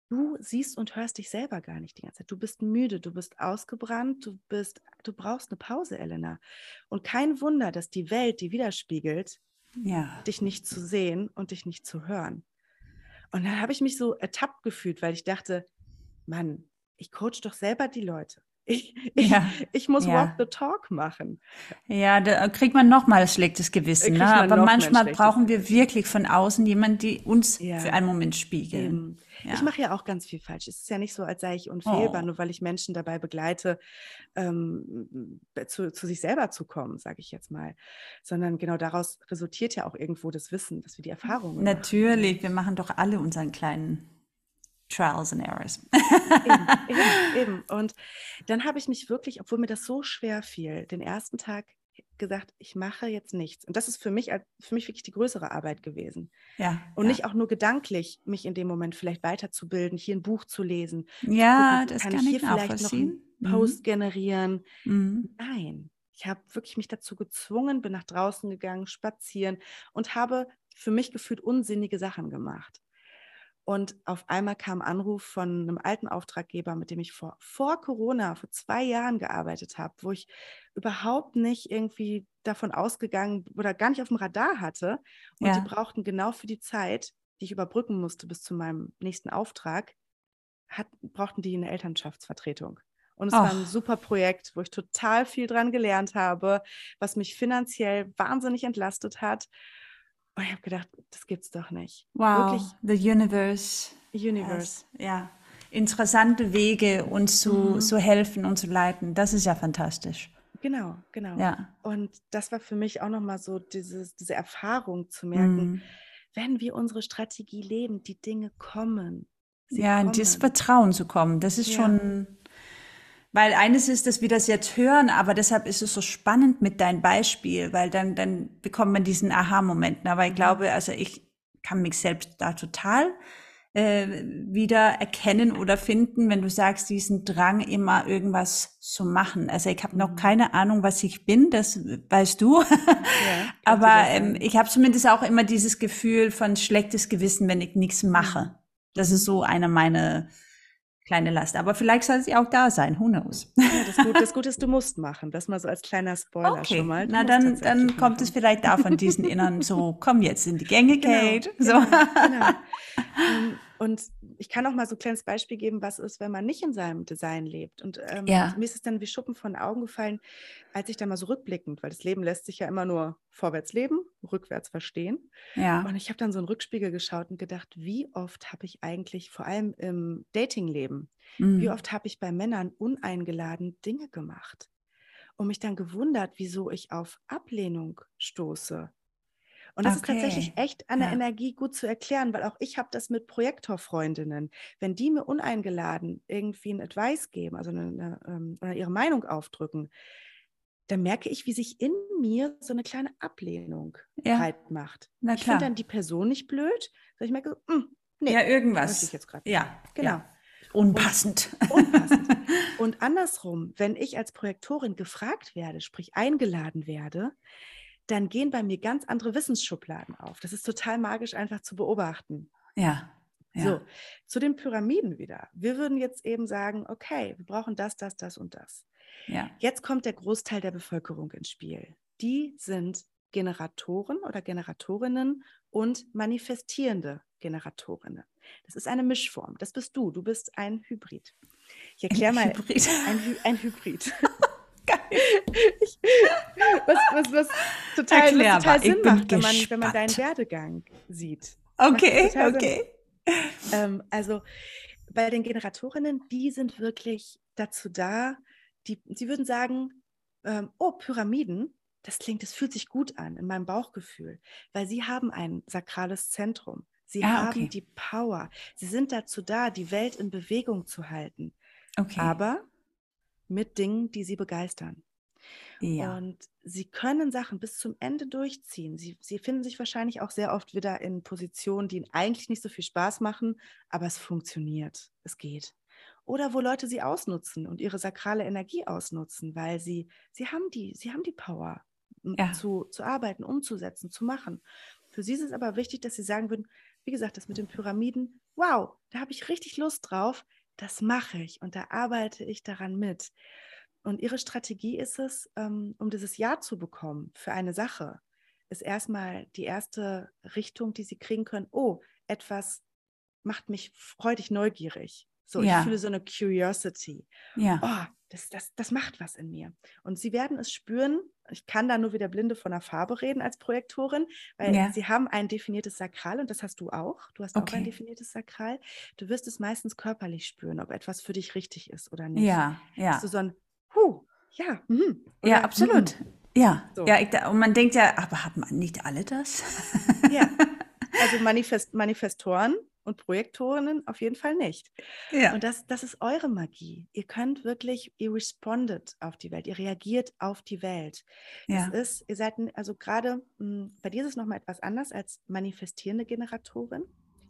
du siehst und hörst dich selber gar nicht die ganze Zeit. Du bist müde, du bist ausgebrannt, du bist, du brauchst eine Pause, Elena. Und kein Wunder, dass die Welt, die widerspiegelt, ja. dich nicht zu sehen und dich nicht zu hören. Und dann habe ich mich so ertappt gefühlt, weil ich dachte, Mann, ich coach doch selber die Leute. Ich, ich, ja. ich muss ja. Walk the Talk machen. Ja, da kriegt man nochmal schlechtes Gewissen. Ne? Aber manchmal brauchen wir wirklich von außen jemanden, die uns ja. für einen Moment spiegeln. Ich mache ja auch ganz viel falsch. Es ist ja nicht so, als sei ich unfehlbar, oh. nur weil ich Menschen dabei begleite, ähm, zu, zu, sich selber zu kommen, sage ich jetzt mal. Sondern genau daraus resultiert ja auch irgendwo das Wissen, dass wir die Erfahrungen Natürlich, machen. wir machen doch alle unseren kleinen Trials and Errors. eben, eben, eben. Und dann habe ich mich wirklich, obwohl mir das so schwer fiel, den ersten Tag gesagt, ich mache jetzt nichts. Und das ist für mich, für mich wirklich die größere Arbeit gewesen. Ja. Und ja. nicht auch nur gedanklich, mich in dem Moment vielleicht weiterzubilden, hier ein Buch zu lesen. Ja, gucken, das kann, kann ich hier vielleicht noch einen. Post mhm. generieren. Mhm. Nein. Ich habe wirklich mich dazu gezwungen, bin nach draußen gegangen, spazieren und habe für mich gefühlt unsinnige Sachen gemacht. Und auf einmal kam ein Anruf von einem alten Auftraggeber, mit dem ich vor, vor Corona, vor zwei Jahren gearbeitet habe, wo ich überhaupt nicht irgendwie davon ausgegangen oder gar nicht auf dem Radar hatte. Und ja. die brauchten genau für die Zeit, die ich überbrücken musste bis zu meinem nächsten Auftrag, hat, brauchten die eine Elternschaftsvertretung. Und es Och. war ein super Projekt, wo ich total viel dran gelernt habe, was mich finanziell wahnsinnig entlastet hat. Und ich habe gedacht, das gibt's doch nicht. Wow, Wirklich. the universe. Universe. Has, ja, interessante Wege, uns zu, mhm. zu helfen und zu leiten. Das ist ja fantastisch. Genau, genau. Ja. Und das war für mich auch nochmal so dieses, diese Erfahrung zu merken, mhm. wenn wir unsere Strategie leben, die Dinge kommen. ja, in das Vertrauen zu kommen, das ist ja. schon weil eines ist, dass wir das jetzt hören, aber deshalb ist es so spannend mit deinem Beispiel, weil dann, dann bekommt man diesen Aha-Moment. Aber ich mhm. glaube, also ich kann mich selbst da total äh, wieder erkennen oder finden, wenn du sagst, diesen Drang immer irgendwas zu machen. Also ich habe noch mhm. keine Ahnung, was ich bin, das weißt du. Ja, Aber ähm, ich habe zumindest auch immer dieses Gefühl von schlechtes Gewissen, wenn ich nichts mache. Mhm. Das ist so einer meiner kleine Last. Aber vielleicht soll sie auch da sein, who knows. Ja, das, Gute, das Gute ist, du musst machen. Das mal so als kleiner Spoiler okay. schon mal. Du Na, dann, dann kommt machen. es vielleicht da von diesen Innern so, komm jetzt in die Gänge, genau, Kate. Genau, so. genau. Ähm, und ich kann auch mal so ein kleines Beispiel geben, was ist, wenn man nicht in seinem Design lebt. Und ähm, ja. mir ist es dann wie Schuppen von den Augen gefallen, als ich da mal so rückblickend, weil das Leben lässt sich ja immer nur vorwärts leben, rückwärts verstehen. Ja. Und ich habe dann so einen Rückspiegel geschaut und gedacht, wie oft habe ich eigentlich, vor allem im Datingleben, mhm. wie oft habe ich bei Männern uneingeladen Dinge gemacht und mich dann gewundert, wieso ich auf Ablehnung stoße. Und das okay. ist tatsächlich echt an der ja. Energie gut zu erklären, weil auch ich habe das mit Projektorfreundinnen. Wenn die mir uneingeladen irgendwie ein Advice geben, also eine, eine, ähm, oder ihre Meinung aufdrücken, dann merke ich, wie sich in mir so eine kleine Ablehnung ja. halt macht. Na ich finde dann die Person nicht blöd, sondern ich merke, mh, hm, nee, ja, irgendwas. Ich jetzt ja, genau. Ja. Unpassend. Und, unpassend. und andersrum, wenn ich als Projektorin gefragt werde, sprich eingeladen werde, dann gehen bei mir ganz andere Wissensschubladen auf. Das ist total magisch einfach zu beobachten. Ja. ja. So, zu den Pyramiden wieder. Wir würden jetzt eben sagen, okay, wir brauchen das, das, das und das. Ja. Jetzt kommt der Großteil der Bevölkerung ins Spiel. Die sind Generatoren oder Generatorinnen und manifestierende Generatorinnen. Das ist eine Mischform. Das bist du. Du bist ein Hybrid. Ich erkläre mal. Hybrid. Ein, Hy ein Hybrid. Ich, was, was, was total, was total Sinn macht, wenn man, wenn man deinen Werdegang sieht. Okay, okay. Ähm, also bei den Generatorinnen, die sind wirklich dazu da, die, sie würden sagen, ähm, oh, Pyramiden, das klingt, das fühlt sich gut an in meinem Bauchgefühl, weil sie haben ein sakrales Zentrum. Sie ah, haben okay. die Power. Sie sind dazu da, die Welt in Bewegung zu halten. Okay. Aber mit Dingen, die sie begeistern. Ja. Und sie können Sachen bis zum Ende durchziehen. Sie, sie finden sich wahrscheinlich auch sehr oft wieder in Positionen, die ihnen eigentlich nicht so viel Spaß machen, aber es funktioniert. Es geht. Oder wo Leute sie ausnutzen und ihre sakrale Energie ausnutzen, weil sie, sie haben die, sie haben die Power, ja. zu, zu arbeiten, umzusetzen, zu machen. Für sie ist es aber wichtig, dass sie sagen würden, wie gesagt, das mit den Pyramiden, wow, da habe ich richtig Lust drauf das mache ich und da arbeite ich daran mit. Und ihre Strategie ist es, ähm, um dieses Ja zu bekommen für eine Sache, ist erstmal die erste Richtung, die sie kriegen können. Oh, etwas macht mich freudig neugierig. So, ja. ich fühle so eine Curiosity. Ja. Oh, das, das, das macht was in mir. Und sie werden es spüren. Ich kann da nur wieder Blinde von der Farbe reden als Projektorin, weil ja. sie haben ein definiertes Sakral und das hast du auch. Du hast okay. auch ein definiertes Sakral. Du wirst es meistens körperlich spüren, ob etwas für dich richtig ist oder nicht. Ja, ja. Hast du so ein, huh, ja, mh, ja, absolut. Mh. Ja, so. ja ich, und man denkt ja, aber haben nicht alle das? ja, also Manifest, Manifestoren und Projektorinnen auf jeden Fall nicht. Ja. Und das, das ist eure Magie. Ihr könnt wirklich, ihr respondet auf die Welt, ihr reagiert auf die Welt. Ja. Es ist, ihr seid, also gerade, hm, bei dir ist es nochmal etwas anders als manifestierende Generatorin.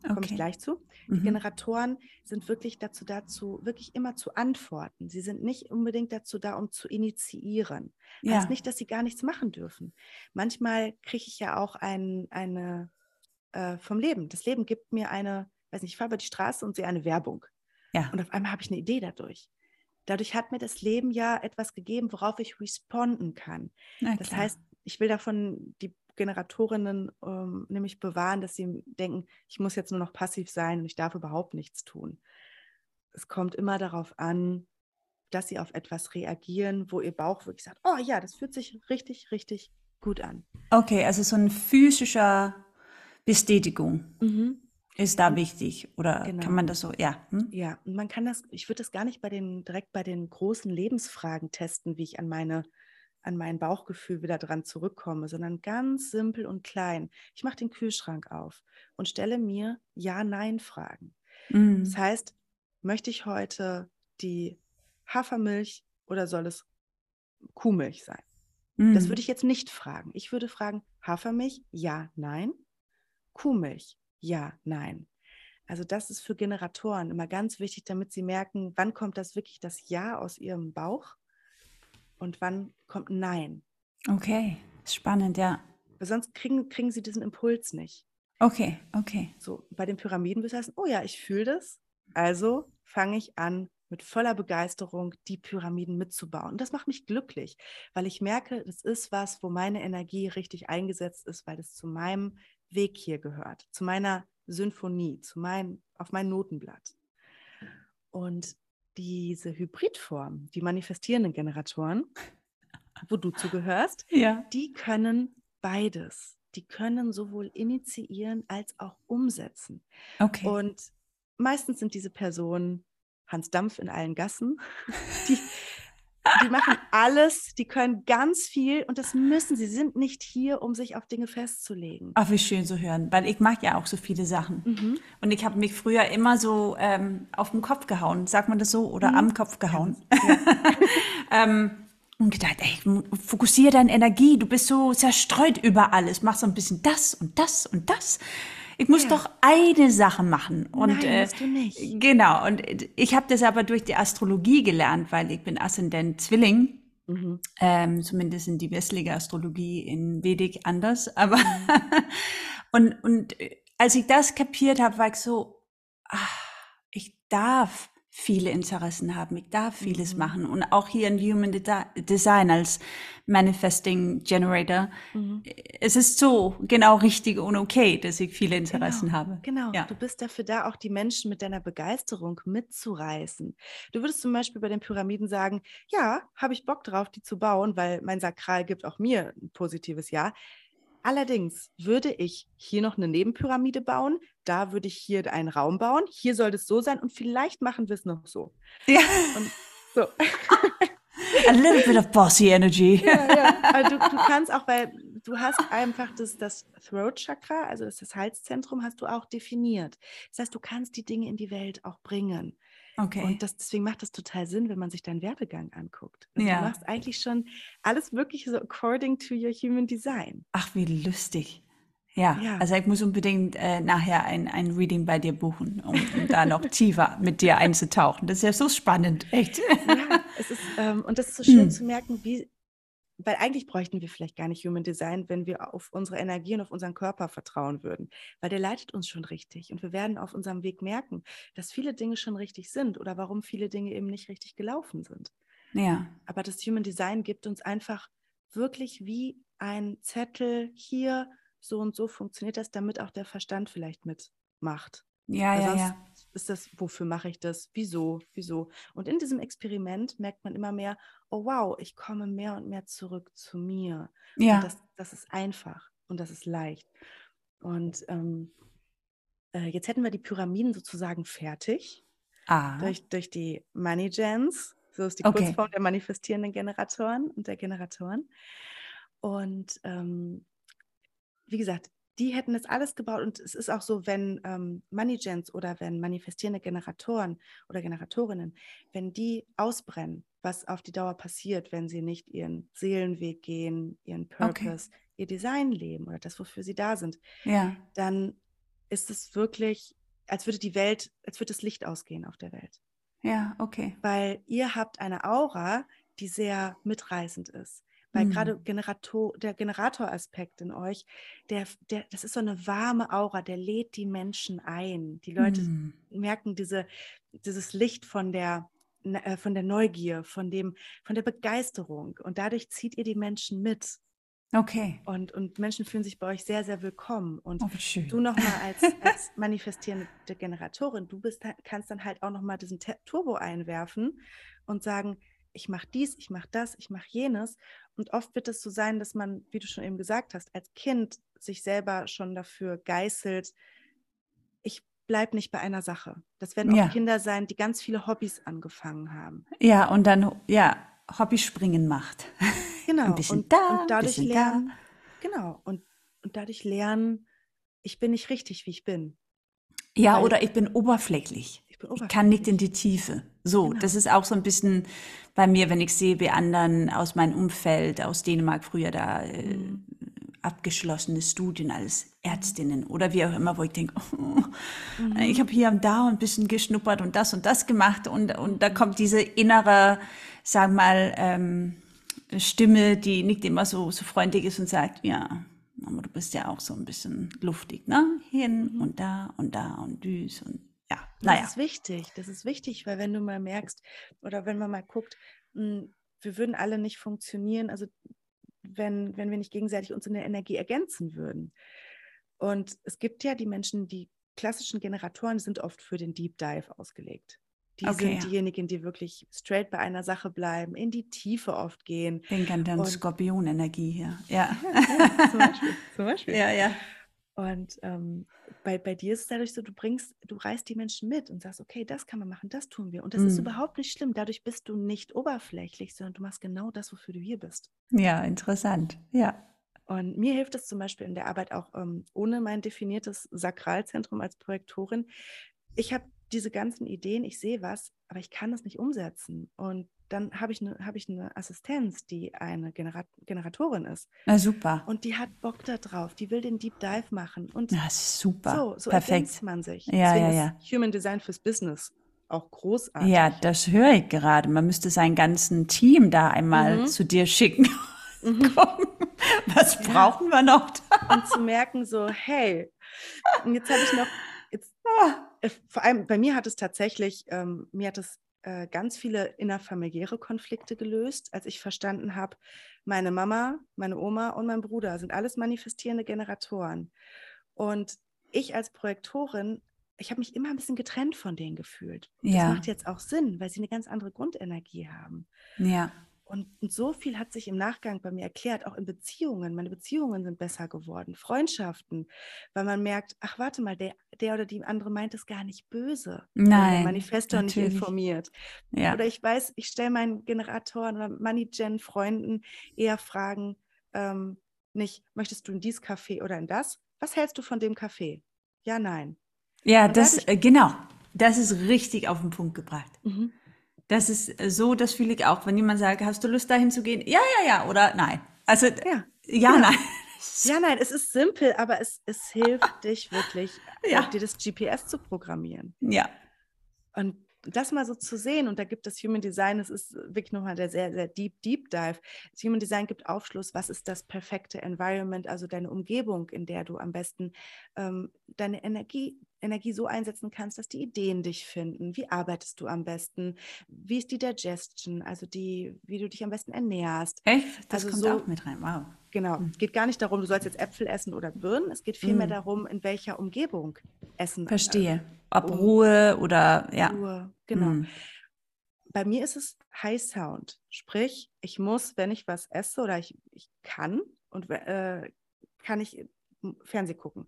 Komme okay. ich gleich zu. Die mhm. Generatoren sind wirklich dazu dazu, wirklich immer zu antworten. Sie sind nicht unbedingt dazu da, um zu initiieren. Ja. Heißt nicht, dass sie gar nichts machen dürfen. Manchmal kriege ich ja auch ein, eine äh, vom Leben. Das Leben gibt mir eine, weiß nicht, ich fahre über die Straße und sehe eine Werbung. Ja. Und auf einmal habe ich eine Idee dadurch. Dadurch hat mir das Leben ja etwas gegeben, worauf ich responden kann. Das heißt, ich will davon die Generatorinnen ähm, nämlich bewahren, dass sie denken, ich muss jetzt nur noch passiv sein und ich darf überhaupt nichts tun. Es kommt immer darauf an, dass sie auf etwas reagieren, wo ihr Bauch wirklich sagt, oh ja, das fühlt sich richtig, richtig gut an. Okay, also so ein physischer Bestätigung mhm. ist da wichtig oder genau. kann man das so, ja. Hm? Ja, und man kann das, ich würde das gar nicht bei den, direkt bei den großen Lebensfragen testen, wie ich an meine an mein Bauchgefühl wieder dran zurückkomme, sondern ganz simpel und klein. Ich mache den Kühlschrank auf und stelle mir Ja-Nein-Fragen. Mhm. Das heißt, möchte ich heute die Hafermilch oder soll es Kuhmilch sein? Mhm. Das würde ich jetzt nicht fragen. Ich würde fragen, Hafermilch, ja, nein. Kuhmilch? Ja, nein. Also das ist für Generatoren immer ganz wichtig, damit sie merken, wann kommt das wirklich das Ja aus ihrem Bauch und wann kommt Nein. Okay, spannend, ja. Weil sonst kriegen, kriegen sie diesen Impuls nicht. Okay, okay. So, bei den Pyramiden würde es heißen, oh ja, ich fühle das Also fange ich an, mit voller Begeisterung die Pyramiden mitzubauen. Und das macht mich glücklich, weil ich merke, das ist was, wo meine Energie richtig eingesetzt ist, weil es zu meinem Weg hier gehört, zu meiner Symphonie, zu meinem, auf mein Notenblatt. Und diese Hybridform, die manifestierenden Generatoren, wo du zugehörst, ja. die können beides. Die können sowohl initiieren als auch umsetzen. Okay. Und meistens sind diese Personen Hans Dampf in allen Gassen. Die, die machen alles, die können ganz viel und das müssen sie. Sie sind nicht hier, um sich auf Dinge festzulegen. Ach, wie schön zu hören, weil ich mag ja auch so viele Sachen. Mhm. Und ich habe mich früher immer so ähm, auf den Kopf gehauen, sagt man das so, oder mhm. am Kopf gehauen. Ja. ähm, und gedacht, ey, fokussiere deine Energie, du bist so zerstreut über alles, mach so ein bisschen das und das und das. Ich muss ja. doch eine Sache machen. Und, Nein, äh, musst du nicht. Genau. Und ich habe das aber durch die Astrologie gelernt, weil ich bin Aszendent Zwilling. Mhm. Ähm, zumindest in die westliche Astrologie in Vedic anders. Aber mhm. und, und als ich das kapiert habe, war ich so, ach, ich darf viele Interessen haben. Ich darf vieles mhm. machen. Und auch hier in Human Design als Manifesting Generator. Mhm. Es ist so genau richtig und okay, dass ich viele Interessen genau, habe. Genau. Ja. Du bist dafür da, auch die Menschen mit deiner Begeisterung mitzureißen. Du würdest zum Beispiel bei den Pyramiden sagen, ja, habe ich Bock drauf, die zu bauen, weil mein Sakral gibt auch mir ein positives Ja. Allerdings würde ich hier noch eine Nebenpyramide bauen, da würde ich hier einen Raum bauen, hier soll es so sein und vielleicht machen wir es noch so. Ja. Und so. A little bit of bossy energy. Ja, ja. Also du, du, kannst auch, weil du hast einfach das, das Throat Chakra, also das, das Halszentrum, hast du auch definiert. Das heißt, du kannst die Dinge in die Welt auch bringen. Okay. Und das, deswegen macht das total Sinn, wenn man sich deinen Werdegang anguckt. Also ja. Du machst eigentlich schon alles wirklich so according to your human design. Ach, wie lustig. Ja, ja. also ich muss unbedingt äh, nachher ein, ein Reading bei dir buchen, um, um da noch tiefer mit dir einzutauchen. Das ist ja so spannend, echt. Ja, es ist, ähm, und das ist so schön hm. zu merken, wie, weil eigentlich bräuchten wir vielleicht gar nicht Human Design, wenn wir auf unsere Energie und auf unseren Körper vertrauen würden, weil der leitet uns schon richtig und wir werden auf unserem Weg merken, dass viele Dinge schon richtig sind oder warum viele Dinge eben nicht richtig gelaufen sind. Ja. Aber das Human Design gibt uns einfach wirklich wie ein Zettel hier, so und so funktioniert das, damit auch der Verstand vielleicht mitmacht. Ja, ja, ja. Ist das, wofür mache ich das? Wieso? Wieso? Und in diesem Experiment merkt man immer mehr, oh wow, ich komme mehr und mehr zurück zu mir. Ja. Das, das ist einfach und das ist leicht. Und ähm, äh, jetzt hätten wir die Pyramiden sozusagen fertig. Ah. Durch, durch die Money Gens. So ist die okay. Kurzform der manifestierenden Generatoren und der Generatoren. Und ähm, wie gesagt, die hätten das alles gebaut und es ist auch so, wenn ähm, Moneygens oder wenn manifestierende Generatoren oder Generatorinnen, wenn die ausbrennen, was auf die Dauer passiert, wenn sie nicht ihren Seelenweg gehen, ihren Purpose, okay. ihr Design leben oder das, wofür sie da sind, ja. dann ist es wirklich, als würde die Welt, als würde das Licht ausgehen auf der Welt. Ja, okay. Weil ihr habt eine Aura, die sehr mitreißend ist. Weil mhm. gerade Generator, der Generatoraspekt in euch, der, der, das ist so eine warme Aura, der lädt die Menschen ein. Die Leute mhm. merken diese, dieses Licht von der, äh, von der Neugier, von, dem, von der Begeisterung. Und dadurch zieht ihr die Menschen mit. Okay. Und, und Menschen fühlen sich bei euch sehr, sehr willkommen. Und oh, du nochmal als, als manifestierende Generatorin, du bist, kannst dann halt auch nochmal diesen Turbo einwerfen und sagen, ich mache dies, ich mache das, ich mache jenes. Und oft wird es so sein, dass man, wie du schon eben gesagt hast, als Kind sich selber schon dafür geißelt, ich bleibe nicht bei einer Sache. Das werden auch ja. Kinder sein, die ganz viele Hobbys angefangen haben. Ja, und dann, ja, Hobbyspringen macht. Genau. ein bisschen und, da, und dadurch bisschen lernen, da. genau, und, und dadurch lernen, ich bin nicht richtig, wie ich bin. Ja, Weil, oder ich bin oberflächlich. Ich, bin oberflächlich. ich kann nicht in die Tiefe. So, genau. das ist auch so ein bisschen bei mir, wenn ich sehe, wie anderen aus meinem Umfeld, aus Dänemark früher da äh, mhm. abgeschlossene Studien als Ärztinnen oder wie auch immer, wo ich denke, oh, mhm. ich habe hier und da ein bisschen geschnuppert und das und das gemacht und, und da kommt diese innere, sag mal, ähm, Stimme, die nicht immer so, so freundlich ist und sagt, ja, aber du bist ja auch so ein bisschen luftig, ne? Hin mhm. und da und da und düs und ja, naja. Das ist wichtig. Das ist wichtig, weil wenn du mal merkst oder wenn man mal guckt, hm, wir würden alle nicht funktionieren, also wenn, wenn wir nicht gegenseitig uns in der Energie ergänzen würden. Und es gibt ja die Menschen, die klassischen Generatoren sind oft für den Deep Dive ausgelegt. Die okay, sind diejenigen, die wirklich straight bei einer Sache bleiben, in die Tiefe oft gehen. Denke an dann Skorpionenergie hier. Ja. ja zum Beispiel. Zum Beispiel. Ja, ja. Und ähm, bei, bei dir ist es dadurch so, du bringst, du reißt die Menschen mit und sagst, okay, das kann man machen, das tun wir. Und das mhm. ist überhaupt nicht schlimm. Dadurch bist du nicht oberflächlich, sondern du machst genau das, wofür du hier bist. Ja, interessant. Ja. Und mir hilft es zum Beispiel in der Arbeit auch ähm, ohne mein definiertes Sakralzentrum als Projektorin. Ich habe diese ganzen Ideen, ich sehe was, aber ich kann das nicht umsetzen. Und dann habe ich eine hab eine Assistenz, die eine Generat Generatorin ist. Na super. Und die hat Bock da drauf, die will den Deep Dive machen. Und Na, super. So, so Perfekt. man sich. Ja, Deswegen ja, ja. Human Design fürs Business auch großartig. Ja, das höre ich gerade. Man müsste sein ganzen Team da einmal mhm. zu dir schicken. Mhm. Was brauchen ja. wir noch da? Und zu merken so, hey, und jetzt habe ich noch, jetzt, ah. Äh, vor allem bei mir hat es tatsächlich, ähm, mir hat es äh, ganz viele innerfamiliäre Konflikte gelöst, als ich verstanden habe, meine Mama, meine Oma und mein Bruder sind alles manifestierende Generatoren. Und ich als Projektorin, ich habe mich immer ein bisschen getrennt von denen gefühlt. Ja. Das macht jetzt auch Sinn, weil sie eine ganz andere Grundenergie haben. Ja. Und, und, so viel hat sich im Nachgang bei mir erklärt, auch in Beziehungen. Meine Beziehungen sind besser geworden, Freundschaften, weil man merkt, ach warte mal, der, der oder die andere meint es gar nicht böse. Nein. Manifesto nicht informiert. Ja. Oder ich weiß, ich stelle meinen Generatoren oder Money-Gen-Freunden eher Fragen, ähm, nicht, möchtest du in dieses Café oder in das? Was hältst du von dem Café? Ja, nein. Ja, das, äh, genau. Das ist richtig auf den Punkt gebracht. Mhm. Das ist so, das fühle ich auch. Wenn jemand sagt, hast du Lust dahin zu gehen? Ja, ja, ja oder nein. Also ja, ja genau. nein. Ja, nein, es ist simpel, aber es, es hilft dich wirklich, ja. dir das GPS zu programmieren. Ja. Und das mal so zu sehen, und da gibt das Human Design, das ist wirklich nochmal der sehr, sehr deep, deep dive. Das Human Design gibt Aufschluss, was ist das perfekte Environment, also deine Umgebung, in der du am besten ähm, deine Energie, Energie so einsetzen kannst, dass die Ideen dich finden. Wie arbeitest du am besten? Wie ist die Digestion, also die, wie du dich am besten ernährst? Echt? Das also kommt so, auch mit rein, wow. Genau. Es geht gar nicht darum, du sollst jetzt Äpfel essen oder Birnen. Es geht vielmehr mhm. darum, in welcher Umgebung essen. Verstehe. Äh, Ob um, Ruhe oder ja. Ruhe, genau. Mhm. Bei mir ist es High Sound. Sprich, ich muss, wenn ich was esse oder ich, ich kann und äh, kann ich Fernseh gucken.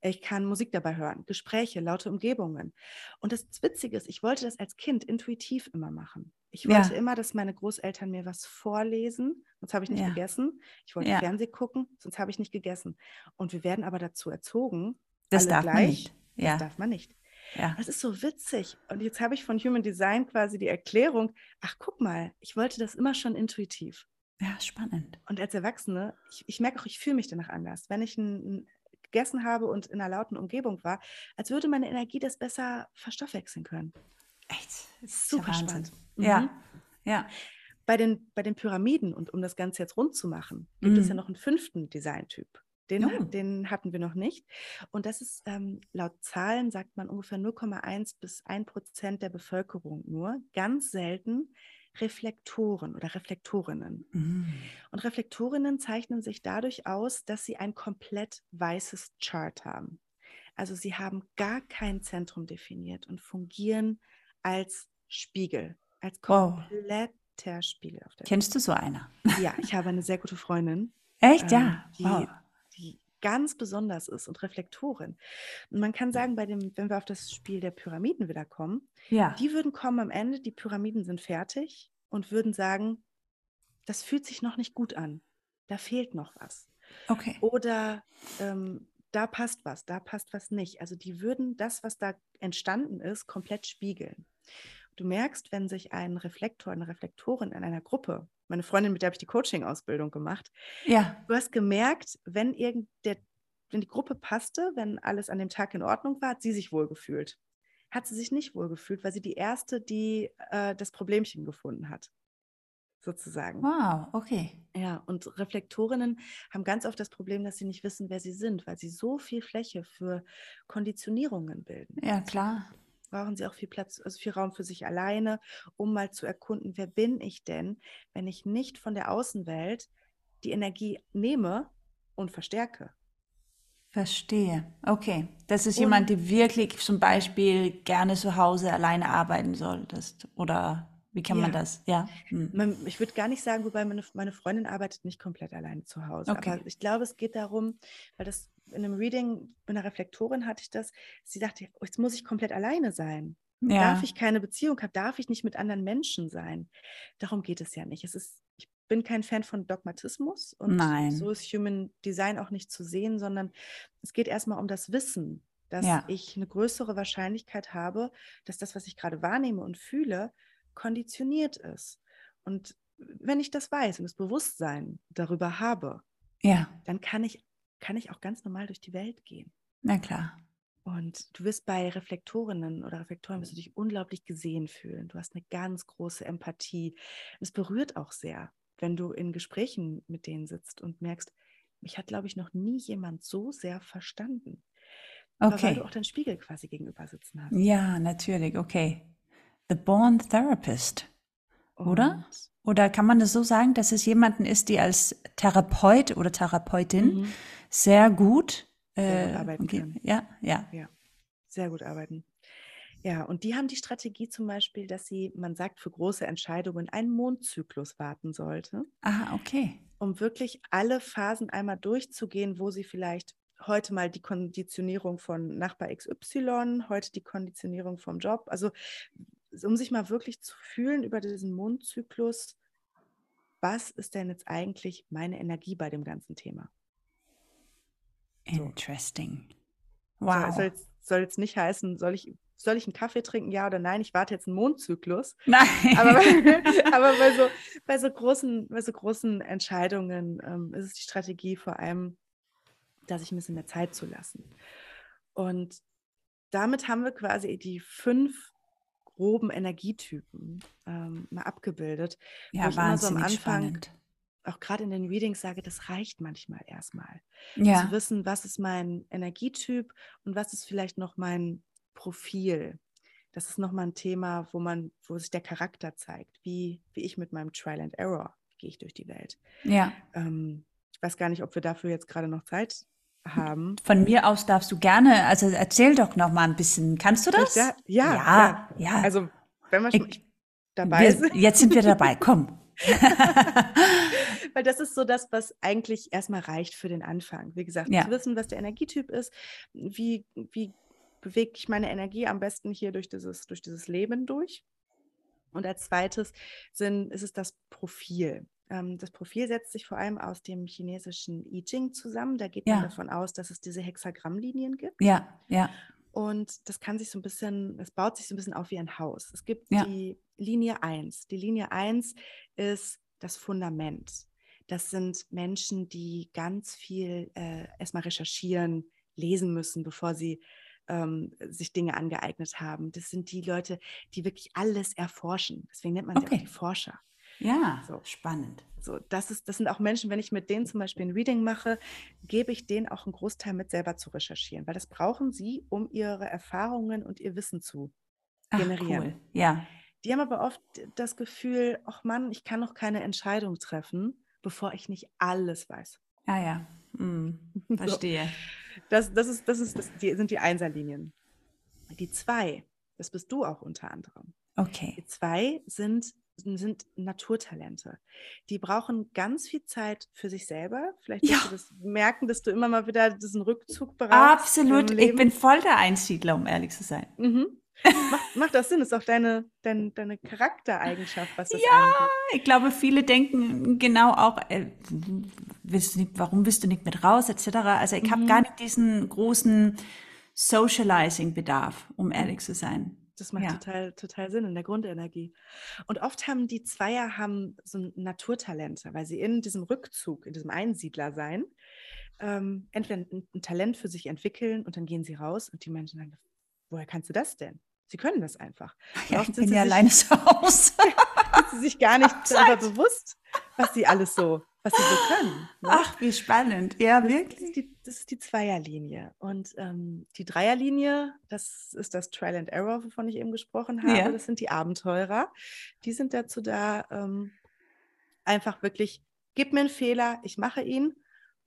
Ich kann Musik dabei hören, Gespräche, laute Umgebungen. Und das Witzige ist, ich wollte das als Kind intuitiv immer machen. Ich wollte ja. immer, dass meine Großeltern mir was vorlesen, sonst habe ich nicht ja. gegessen. Ich wollte ja. Fernseh gucken, sonst habe ich nicht gegessen. Und wir werden aber dazu erzogen, das darf gleich, man nicht. Ja. Das darf man nicht. Ja. Das ist so witzig. Und jetzt habe ich von Human Design quasi die Erklärung, ach guck mal, ich wollte das immer schon intuitiv. Ja, spannend. Und als Erwachsene, ich, ich merke auch, ich fühle mich danach anders. Wenn ich ein, ein gegessen habe und in einer lauten Umgebung war, als würde meine Energie das besser verstoffwechseln können. Echt? Super spannend. Mhm. Ja, ja. Bei den, bei den Pyramiden, und um das Ganze jetzt rund zu machen, gibt mhm. es ja noch einen fünften Designtyp. Den, oh. den hatten wir noch nicht. Und das ist ähm, laut Zahlen, sagt man ungefähr 0,1 bis 1 Prozent der Bevölkerung nur. Ganz selten Reflektoren oder Reflektorinnen. Mhm. Und Reflektorinnen zeichnen sich dadurch aus, dass sie ein komplett weißes Chart haben. Also sie haben gar kein Zentrum definiert und fungieren als Spiegel, als kompletter wow. Spiegel. Auf der Kennst Welt. du so einer? Ja, ich habe eine sehr gute Freundin. Echt? ja. Ähm, die, wow. die ganz besonders ist und Reflektorin. Und man kann sagen, bei dem, wenn wir auf das Spiel der Pyramiden wieder kommen, ja. die würden kommen am Ende, die Pyramiden sind fertig und würden sagen, das fühlt sich noch nicht gut an. Da fehlt noch was. Okay. Oder ähm, da passt was, da passt was nicht. Also die würden das, was da entstanden ist, komplett spiegeln. Du merkst, wenn sich ein Reflektor, eine Reflektorin in einer Gruppe meine Freundin, mit der habe ich die Coaching-Ausbildung gemacht. Ja. Du hast gemerkt, wenn irgend der, wenn die Gruppe passte, wenn alles an dem Tag in Ordnung war, hat sie sich wohlgefühlt. Hat sie sich nicht wohlgefühlt, weil sie die erste, die äh, das Problemchen gefunden hat. Sozusagen. Wow, okay. Ja, und Reflektorinnen haben ganz oft das Problem, dass sie nicht wissen, wer sie sind, weil sie so viel Fläche für Konditionierungen bilden. Ja, klar. Brauchen sie auch viel Platz, also viel Raum für sich alleine, um mal zu erkunden, wer bin ich denn, wenn ich nicht von der Außenwelt die Energie nehme und verstärke. Verstehe. Okay. Das ist und, jemand, der wirklich zum Beispiel gerne zu Hause alleine arbeiten soll. Das, oder wie kann ja. man das? Ja. Hm. Ich würde gar nicht sagen, wobei meine, meine Freundin arbeitet nicht komplett alleine zu Hause. Okay. Aber ich glaube, es geht darum, weil das in einem Reading mit einer Reflektorin hatte ich das, sie sagte, jetzt muss ich komplett alleine sein. Ja. Darf ich keine Beziehung haben? Darf ich nicht mit anderen Menschen sein? Darum geht es ja nicht. Es ist, ich bin kein Fan von Dogmatismus und Nein. so ist Human Design auch nicht zu sehen, sondern es geht erstmal um das Wissen, dass ja. ich eine größere Wahrscheinlichkeit habe, dass das, was ich gerade wahrnehme und fühle, konditioniert ist. Und wenn ich das weiß und das Bewusstsein darüber habe, ja. dann kann ich, kann ich auch ganz normal durch die Welt gehen. Na klar. Und du wirst bei Reflektorinnen oder Reflektoren wirst du dich unglaublich gesehen fühlen. Du hast eine ganz große Empathie. Es berührt auch sehr, wenn du in Gesprächen mit denen sitzt und merkst, mich hat, glaube ich, noch nie jemand so sehr verstanden. Okay. Aber weil du auch deinen Spiegel quasi gegenüber sitzen hast. Ja, natürlich, okay. The Born Therapist? Und oder kann man das so sagen, dass es jemanden ist, die als Therapeut oder Therapeutin mhm. sehr gut, sehr gut äh, arbeiten okay. kann? Ja, ja. Ja, sehr gut arbeiten. Ja, und die haben die Strategie zum Beispiel, dass sie, man sagt, für große Entscheidungen einen Mondzyklus warten sollte. Ah, okay. Um wirklich alle Phasen einmal durchzugehen, wo sie vielleicht heute mal die Konditionierung von Nachbar XY, heute die Konditionierung vom Job. Also um sich mal wirklich zu fühlen über diesen Mondzyklus, was ist denn jetzt eigentlich meine Energie bei dem ganzen Thema? Interesting. Wow. So, soll, jetzt, soll jetzt nicht heißen, soll ich soll ich einen Kaffee trinken, ja oder nein? Ich warte jetzt einen Mondzyklus. Nein. Aber, aber bei, so, bei, so großen, bei so großen Entscheidungen ähm, ist es die Strategie vor allem, dass ich ein bisschen mehr Zeit zu lassen. Und damit haben wir quasi die fünf groben Energietypen ähm, mal abgebildet. Ja, wo ich so am Anfang spannend. auch gerade in den Readings sage, das reicht manchmal erstmal. Ja. Zu wissen, was ist mein Energietyp und was ist vielleicht noch mein Profil. Das ist nochmal ein Thema, wo man, wo sich der Charakter zeigt, wie, wie ich mit meinem Trial and Error gehe ich durch die Welt. Ja. Ähm, ich weiß gar nicht, ob wir dafür jetzt gerade noch Zeit haben. Von mir aus darfst du gerne, also erzähl doch noch mal ein bisschen. Kannst du das? Ja, ja, ja. ja. Also, wenn wir schon ich, dabei wir, sind. Jetzt sind wir dabei, komm. Weil das ist so das, was eigentlich erstmal reicht für den Anfang. Wie gesagt, ja. zu wissen, was der Energietyp ist, wie, wie bewege ich meine Energie am besten hier durch dieses, durch dieses Leben durch. Und als zweites sind, ist es das Profil. Ähm, das Profil setzt sich vor allem aus dem chinesischen I Ching zusammen. Da geht man davon aus, dass es diese Hexagrammlinien gibt. Ja, ja. Und das kann sich so ein bisschen, es baut sich so ein bisschen auf wie ein Haus. Es gibt ja. die Linie 1. Die Linie 1 ist das Fundament. Das sind Menschen, die ganz viel äh, erstmal recherchieren, lesen müssen, bevor sie ähm, sich Dinge angeeignet haben. Das sind die Leute, die wirklich alles erforschen. Deswegen nennt man sie okay. auch die Forscher. Ja, so. spannend. So, das, ist, das sind auch Menschen, wenn ich mit denen zum Beispiel ein Reading mache, gebe ich denen auch einen Großteil mit selber zu recherchieren, weil das brauchen sie, um ihre Erfahrungen und ihr Wissen zu generieren. Ach, cool. Ja. Die haben aber oft das Gefühl, ach Mann, ich kann noch keine Entscheidung treffen, bevor ich nicht alles weiß. Ja, ja. Hm, verstehe. So. Das, das, ist, das, ist, das die, sind die Einserlinien. Die zwei, das bist du auch unter anderem. Okay. Die zwei sind sind Naturtalente. Die brauchen ganz viel Zeit für sich selber. Vielleicht ja. du das merken, dass du immer mal wieder diesen Rückzug brauchst. Absolut. Ich bin voll der Einsiedler, um ehrlich zu sein. Mhm. macht, macht das Sinn? Das ist auch deine, deine, deine Charaktereigenschaft, was das Ja, angeht. ich glaube, viele denken genau auch, äh, willst nicht, warum willst du nicht mit raus, etc. Also ich mhm. habe gar nicht diesen großen Socializing-Bedarf, um ehrlich zu sein. Das macht ja. total, total Sinn in der Grundenergie. Und oft haben die Zweier haben so Naturtalente, weil sie in diesem Rückzug, in diesem Einsiedlersein, ähm, entweder ein, ein, Talent für sich entwickeln und dann gehen sie raus und die Menschen sagen, woher kannst du das denn? Sie können das einfach. Ja, ich bin ja alleine zu Hause. sind sie sich gar nicht darüber bewusst, was sie alles so, was sie so können. Ne? Ach, wie spannend. Ja, das wirklich. Ist die, das ist die Zweierlinie. Und ähm, die Dreierlinie, das ist das Trial and Error, wovon ich eben gesprochen habe. Ja. Das sind die Abenteurer. Die sind dazu da, ähm, einfach wirklich, gib mir einen Fehler, ich mache ihn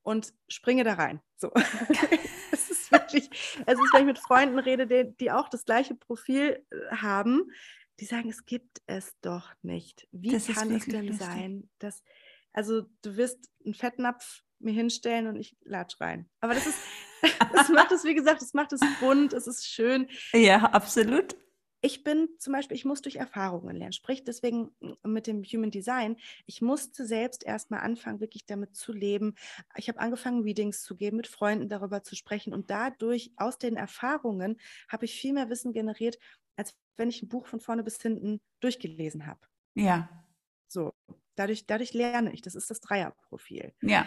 und springe da rein. So. es ist wirklich, es ist, wenn ich mit Freunden rede, die, die auch das gleiche Profil äh, haben, die sagen, es gibt es doch nicht. Wie das kann es denn lustig. sein, dass, also du wirst einen Fettnapf mir hinstellen und ich latsch rein. Aber das ist, das macht es, wie gesagt, das macht es bunt, es ist schön. Ja, absolut. Ich bin zum Beispiel, ich muss durch Erfahrungen lernen. Sprich, deswegen mit dem Human Design, ich musste selbst erstmal anfangen, wirklich damit zu leben. Ich habe angefangen, Readings zu geben, mit Freunden darüber zu sprechen. Und dadurch, aus den Erfahrungen, habe ich viel mehr Wissen generiert, als wenn ich ein Buch von vorne bis hinten durchgelesen habe. Ja. So, dadurch, dadurch lerne ich. Das ist das Dreierprofil. Ja.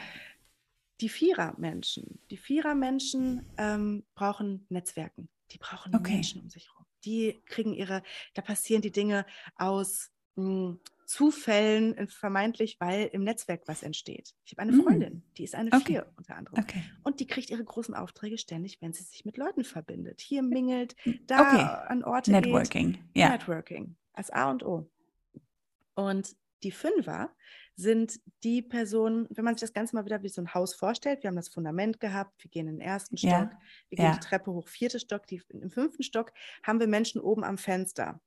Die Vierer-Menschen, die Vierer-Menschen ähm, brauchen Netzwerken. Die brauchen okay. Menschen um sich herum. Die kriegen ihre, da passieren die Dinge aus mh, hm, Zufällen äh, vermeintlich, weil im Netzwerk was entsteht. Ich habe eine mhm. Freundin, die ist eine okay. Vier unter anderem. Okay. Und die kriegt ihre großen Aufträge ständig, wenn sie sich mit Leuten verbindet. Hier mingelt, da okay. an Orte Networking. geht. Ja. Networking. Als A und O. Und die Fünfer sind die Personen, wenn man sich das Ganze mal wieder wie so ein Haus vorstellt, wir haben das Fundament gehabt, wir gehen in den ersten Stock, ja. wir gehen ja. die Treppe hoch, vierte Stock, die, im fünften Stock haben wir Menschen oben am Fenster.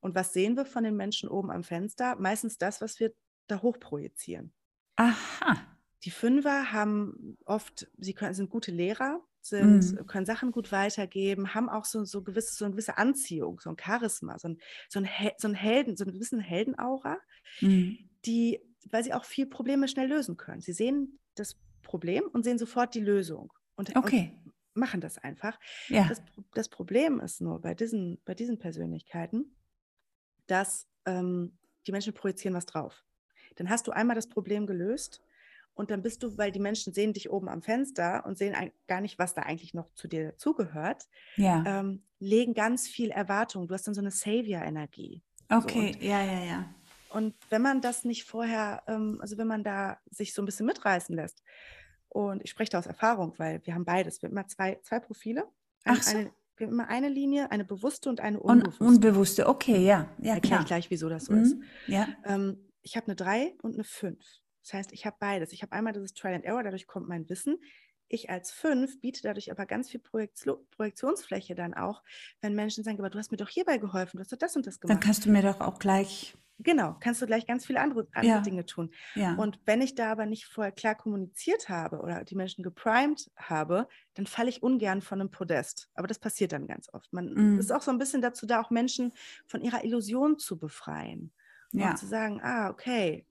Und was sehen wir von den Menschen oben am Fenster? Meistens das, was wir da hoch projizieren. Aha. Die Fünfer haben oft, sie können, sind gute Lehrer, sind, mhm. können Sachen gut weitergeben, haben auch so, so, gewisse, so eine gewisse Anziehung, so ein Charisma, so ein, so ein, so ein Helden, so einen gewissen Heldenaura, mhm. die, weil sie auch viel Probleme schnell lösen können. Sie sehen das Problem und sehen sofort die Lösung. Und, okay. und machen das einfach. Ja. Das, das, Problem ist nur bei diesen, bei diesen Persönlichkeiten, dass ähm, die Menschen projizieren was drauf. Dann hast du einmal das Problem gelöst und dann bist du, weil die Menschen sehen dich oben am Fenster und sehen gar nicht, was da eigentlich noch zu dir dazugehört, ja. ähm, legen ganz viel Erwartung. Du hast dann so eine Savior-Energie. Okay, so, und, ja, ja, ja. Und wenn man das nicht vorher, ähm, also wenn man da sich so ein bisschen mitreißen lässt, und ich spreche da aus Erfahrung, weil wir haben beides, wir haben immer zwei, zwei Profile. Ach so. Eine, wir haben immer eine Linie, eine bewusste und eine unbewusste. Un unbewusste, okay, ja. ja Erkläre ich gleich, wieso das so mhm. ist. Ja. Ähm, ich habe eine 3 und eine 5. Das heißt, ich habe beides. Ich habe einmal dieses Trial and Error, dadurch kommt mein Wissen. Ich als 5 biete dadurch aber ganz viel Projektion, Projektionsfläche dann auch, wenn Menschen sagen, aber du hast mir doch hierbei geholfen, du hast doch das und das gemacht. Dann kannst du mir doch auch gleich Genau, kannst du gleich ganz viele andere, andere ja. Dinge tun. Ja. Und wenn ich da aber nicht vorher klar kommuniziert habe oder die Menschen geprimed habe, dann falle ich ungern von einem Podest. Aber das passiert dann ganz oft. Man mm. ist auch so ein bisschen dazu da, auch Menschen von ihrer Illusion zu befreien. Ja. Und zu sagen, ah, okay,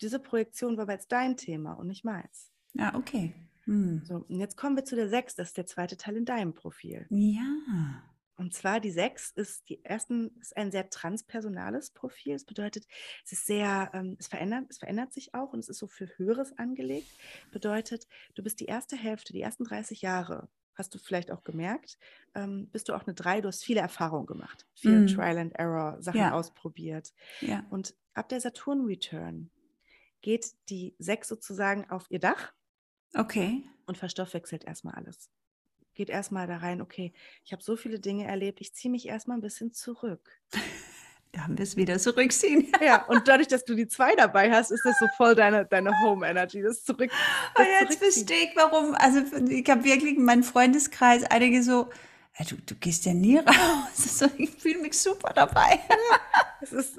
diese Projektion war jetzt dein Thema und nicht meins. Ja, okay. Hm. So, und jetzt kommen wir zu der 6, das ist der zweite Teil in deinem Profil. Ja. Und zwar die 6 ist die ersten ist ein sehr transpersonales Profil. Das bedeutet, es ist sehr, ähm, es verändert, es verändert sich auch und es ist so für Höheres angelegt. Bedeutet, du bist die erste Hälfte, die ersten 30 Jahre, hast du vielleicht auch gemerkt, ähm, bist du auch eine 3, du hast viele Erfahrungen gemacht, viel mm. Trial and Error, Sachen ja. ausprobiert. Ja. Und ab der Saturn-Return geht die 6 sozusagen auf ihr Dach. Okay. Und verstoffwechselt erstmal alles geht erstmal da rein, okay, ich habe so viele Dinge erlebt, ich ziehe mich erstmal ein bisschen zurück. Da haben wir es wieder zurückziehen. Ja, und dadurch, dass du die zwei dabei hast, ist das so voll deine, deine Home Energy, das zurück. Das oh, jetzt verstehe ich, warum. Also ich habe wirklich in meinem Freundeskreis einige so, ja, du, du gehst ja nie raus. ich fühle mich super dabei. es ist,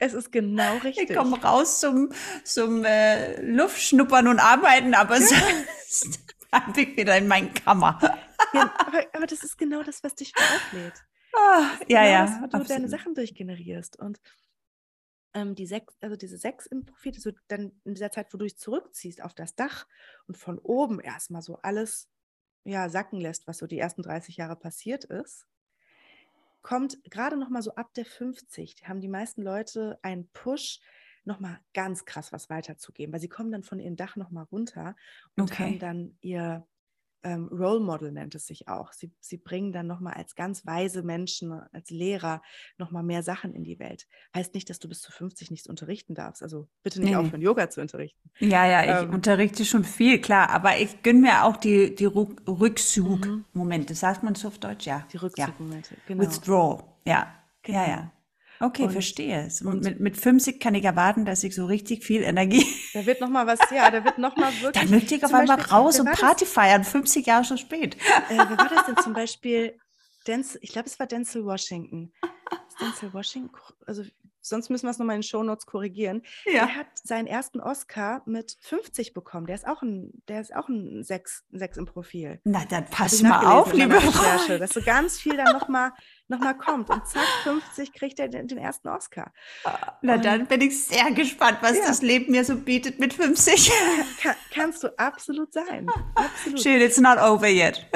es ist genau richtig. Ich komme raus zum, zum äh, Luftschnuppern und Arbeiten, aber sonst habe ich wieder in meinen Kammer. Ja, aber, aber, das ist genau das, was dich auflädt. Oh, ja, genau ja. Das, wo absolut. du deine Sachen durchgenerierst. Und ähm, die sechs, also diese sechs im Profil, du dann in dieser Zeit, wo du dich zurückziehst auf das Dach und von oben erstmal so alles ja, sacken lässt, was so die ersten 30 Jahre passiert ist, kommt gerade noch mal so ab der 50, haben die meisten Leute einen Push, nochmal ganz krass was weiterzugeben, weil sie kommen dann von ihrem Dach nochmal runter und okay. haben dann ihr, ähm, Role Model nennt es sich auch. Sie, sie bringen dann nochmal als ganz weise Menschen, als Lehrer nochmal mehr Sachen in die Welt. Heißt nicht, dass du bis zu 50 nichts unterrichten darfst. Also bitte nicht nee, aufhören, Yoga zu unterrichten. Ja, ja, ich ähm, unterrichte schon viel, klar. Aber ich gönne mir auch die, die Rückzugmomente. Mhm. Sagt man so auf Deutsch? Ja. Die Rückzugmomente, ja. genau. Withdraw, ja. Genau. Ja, ja. Okay, und, verstehe es. Und mit, mit 50 kann ich erwarten, dass ich so richtig viel Energie. Da wird noch mal was, ja, da wird noch mal wirklich. Dann möchte ich auf einmal Beispiel, raus und Party das? feiern, 50 Jahre schon spät. Äh, wer war das denn zum Beispiel? Denzel, ich glaube, es war Denzel Washington. Denzel Washington, also sonst müssen wir es nochmal in den Shownotes korrigieren. Ja. Der hat seinen ersten Oscar mit 50 bekommen. Der ist auch ein, der ist auch ein Sechs, Sechs im Profil. Na, dann pass mal auf, liebe Recherche, dass so ganz viel dann nochmal noch mal kommt. Und zack, 50 kriegt er den, den ersten Oscar. Na, und, dann bin ich sehr gespannt, was ja. das Leben mir so bietet mit 50. Kann, kannst du absolut sein. Absolut. Shit, it's not over yet.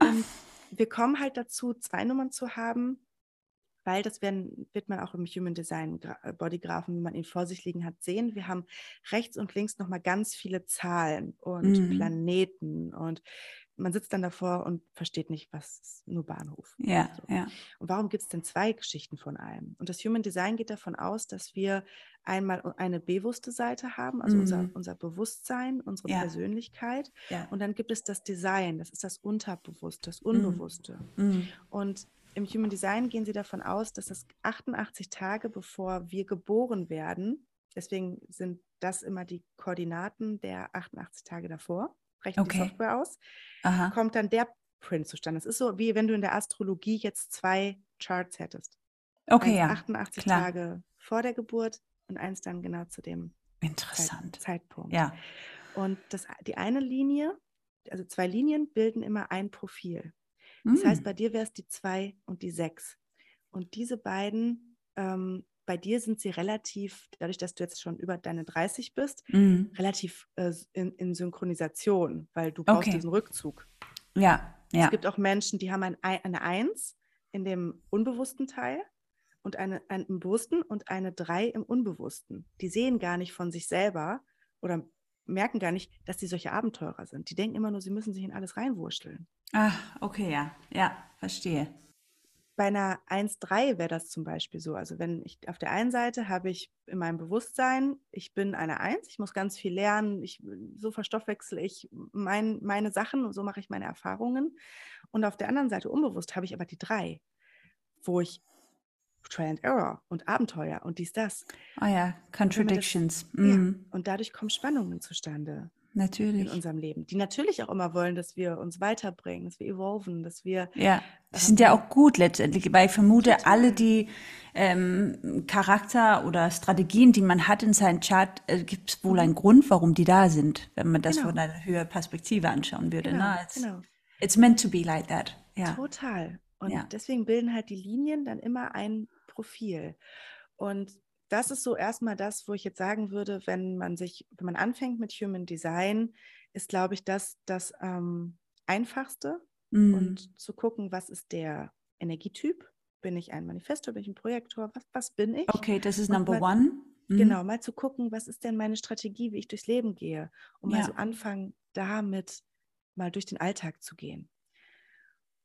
und wir kommen halt dazu, zwei Nummern zu haben weil das werden, wird man auch im Human Design äh, Bodygraphen, wenn man ihn vor sich liegen hat, sehen. Wir haben rechts und links nochmal ganz viele Zahlen und mhm. Planeten und man sitzt dann davor und versteht nicht, was nur Bahnhof. Ja, so. ja. Und warum gibt es denn zwei Geschichten von allem? Und das Human Design geht davon aus, dass wir einmal eine bewusste Seite haben, also mhm. unser, unser Bewusstsein, unsere ja. Persönlichkeit. Ja. Und dann gibt es das Design, das ist das Unterbewusste, das mhm. Unbewusste. Mhm. Und im Human Design gehen sie davon aus, dass es 88 Tage bevor wir geboren werden, deswegen sind das immer die Koordinaten der 88 Tage davor, rechnet okay. die Software aus, Aha. kommt dann der Print zustande. Das ist so, wie wenn du in der Astrologie jetzt zwei Charts hättest. Okay, eins ja. 88 klar. Tage vor der Geburt und eins dann genau zu dem Interessant. Zeitpunkt. Ja. Und das, die eine Linie, also zwei Linien bilden immer ein Profil. Das heißt, mm. bei dir wäre es die 2 und die 6. Und diese beiden, ähm, bei dir sind sie relativ, dadurch, dass du jetzt schon über deine 30 bist, mm. relativ äh, in, in, Synchronisation, weil du brauchst okay. diesen Rückzug. Ja, ja. Es gibt auch Menschen, die haben ein, eine 1 in dem unbewussten Teil und eine, ein im Bewussten und eine 3 im Unbewussten. Die sehen gar nicht von sich selber oder merken gar nicht, dass sie solche Abenteurer sind. Die denken immer nur, sie müssen sich in alles reinwurschteln. Ah, okay, ja. Ja, verstehe. Bei einer 1-3 wäre das zum Beispiel so. Also wenn ich auf der einen Seite habe ich in meinem Bewusstsein, ich bin eine 1, ich muss ganz viel lernen, ich, so verstoffwechsel ich mein, meine Sachen und so mache ich meine Erfahrungen. Und auf der anderen Seite unbewusst habe ich aber die 3, wo ich Trial and Error und Abenteuer und dies, das. Ah ja, Contradictions. Das, mhm. ja, und dadurch kommen Spannungen zustande. Natürlich. In unserem Leben, die natürlich auch immer wollen, dass wir uns weiterbringen, dass wir evolven, dass wir. Ja, die sind ja auch gut letztendlich, weil ich vermute, total. alle die ähm, Charakter oder Strategien, die man hat in seinem Chart, äh, gibt es wohl einen Grund, warum die da sind, wenn man das genau. von einer höheren Perspektive anschauen würde. Genau, ne? it's, genau. it's meant to be like that. Ja. Total. Und ja. deswegen bilden halt die Linien dann immer ein Profil. Und das ist so erstmal das, wo ich jetzt sagen würde, wenn man sich, wenn man anfängt mit Human Design, ist, glaube ich, das das ähm, Einfachste. Mm. Und zu gucken, was ist der Energietyp? Bin ich ein Manifestor, bin ich ein Projektor? Was, was bin ich? Okay, das ist Number mal, One. Mm. Genau, mal zu gucken, was ist denn meine Strategie, wie ich durchs Leben gehe. Und ja. mal so anfangen, damit mal durch den Alltag zu gehen.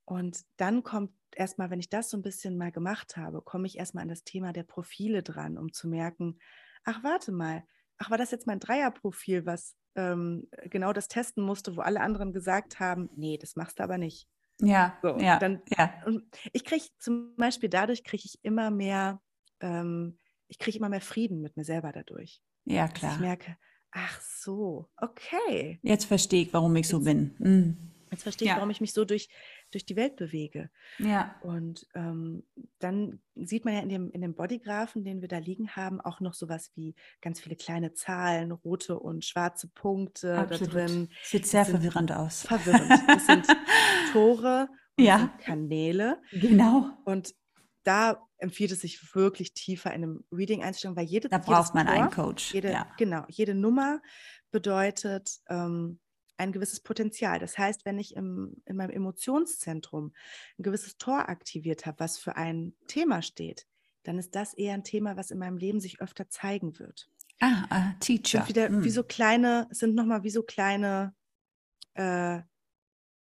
Und dann kommt erstmal, wenn ich das so ein bisschen mal gemacht habe, komme ich erstmal an das Thema der Profile dran, um zu merken, ach, warte mal, ach, war das jetzt mein Dreierprofil, was ähm, genau das testen musste, wo alle anderen gesagt haben, nee, das machst du aber nicht. Ja, so, ja, dann, ja. Und ich kriege zum Beispiel dadurch kriege ich immer mehr, ähm, ich kriege immer mehr Frieden mit mir selber dadurch. Ja, klar. ich merke, ach so, okay. Jetzt verstehe ich, warum ich so bin. Mhm. Jetzt verstehe ich, ja. warum ich mich so durch, durch die Welt bewege. Ja. Und ähm, dann sieht man ja in dem, in dem Bodygraphen, den wir da liegen haben, auch noch sowas wie ganz viele kleine Zahlen, rote und schwarze Punkte Absolut. da drin. Sieht sehr verwirrend aus. Verwirrend. Das sind Tore und ja. Kanäle. Genau. Und da empfiehlt es sich wirklich tiefer in einem Reading einzusteigen, weil jede Da braucht man Tor, einen Coach. Jede, ja. Genau, jede Nummer bedeutet ähm, ein gewisses Potenzial. Das heißt, wenn ich im, in meinem Emotionszentrum ein gewisses Tor aktiviert habe, was für ein Thema steht, dann ist das eher ein Thema, was in meinem Leben sich öfter zeigen wird. Ah, ah Teacher. Sind wieder hm. wie so kleine, sind nochmal wie so kleine äh,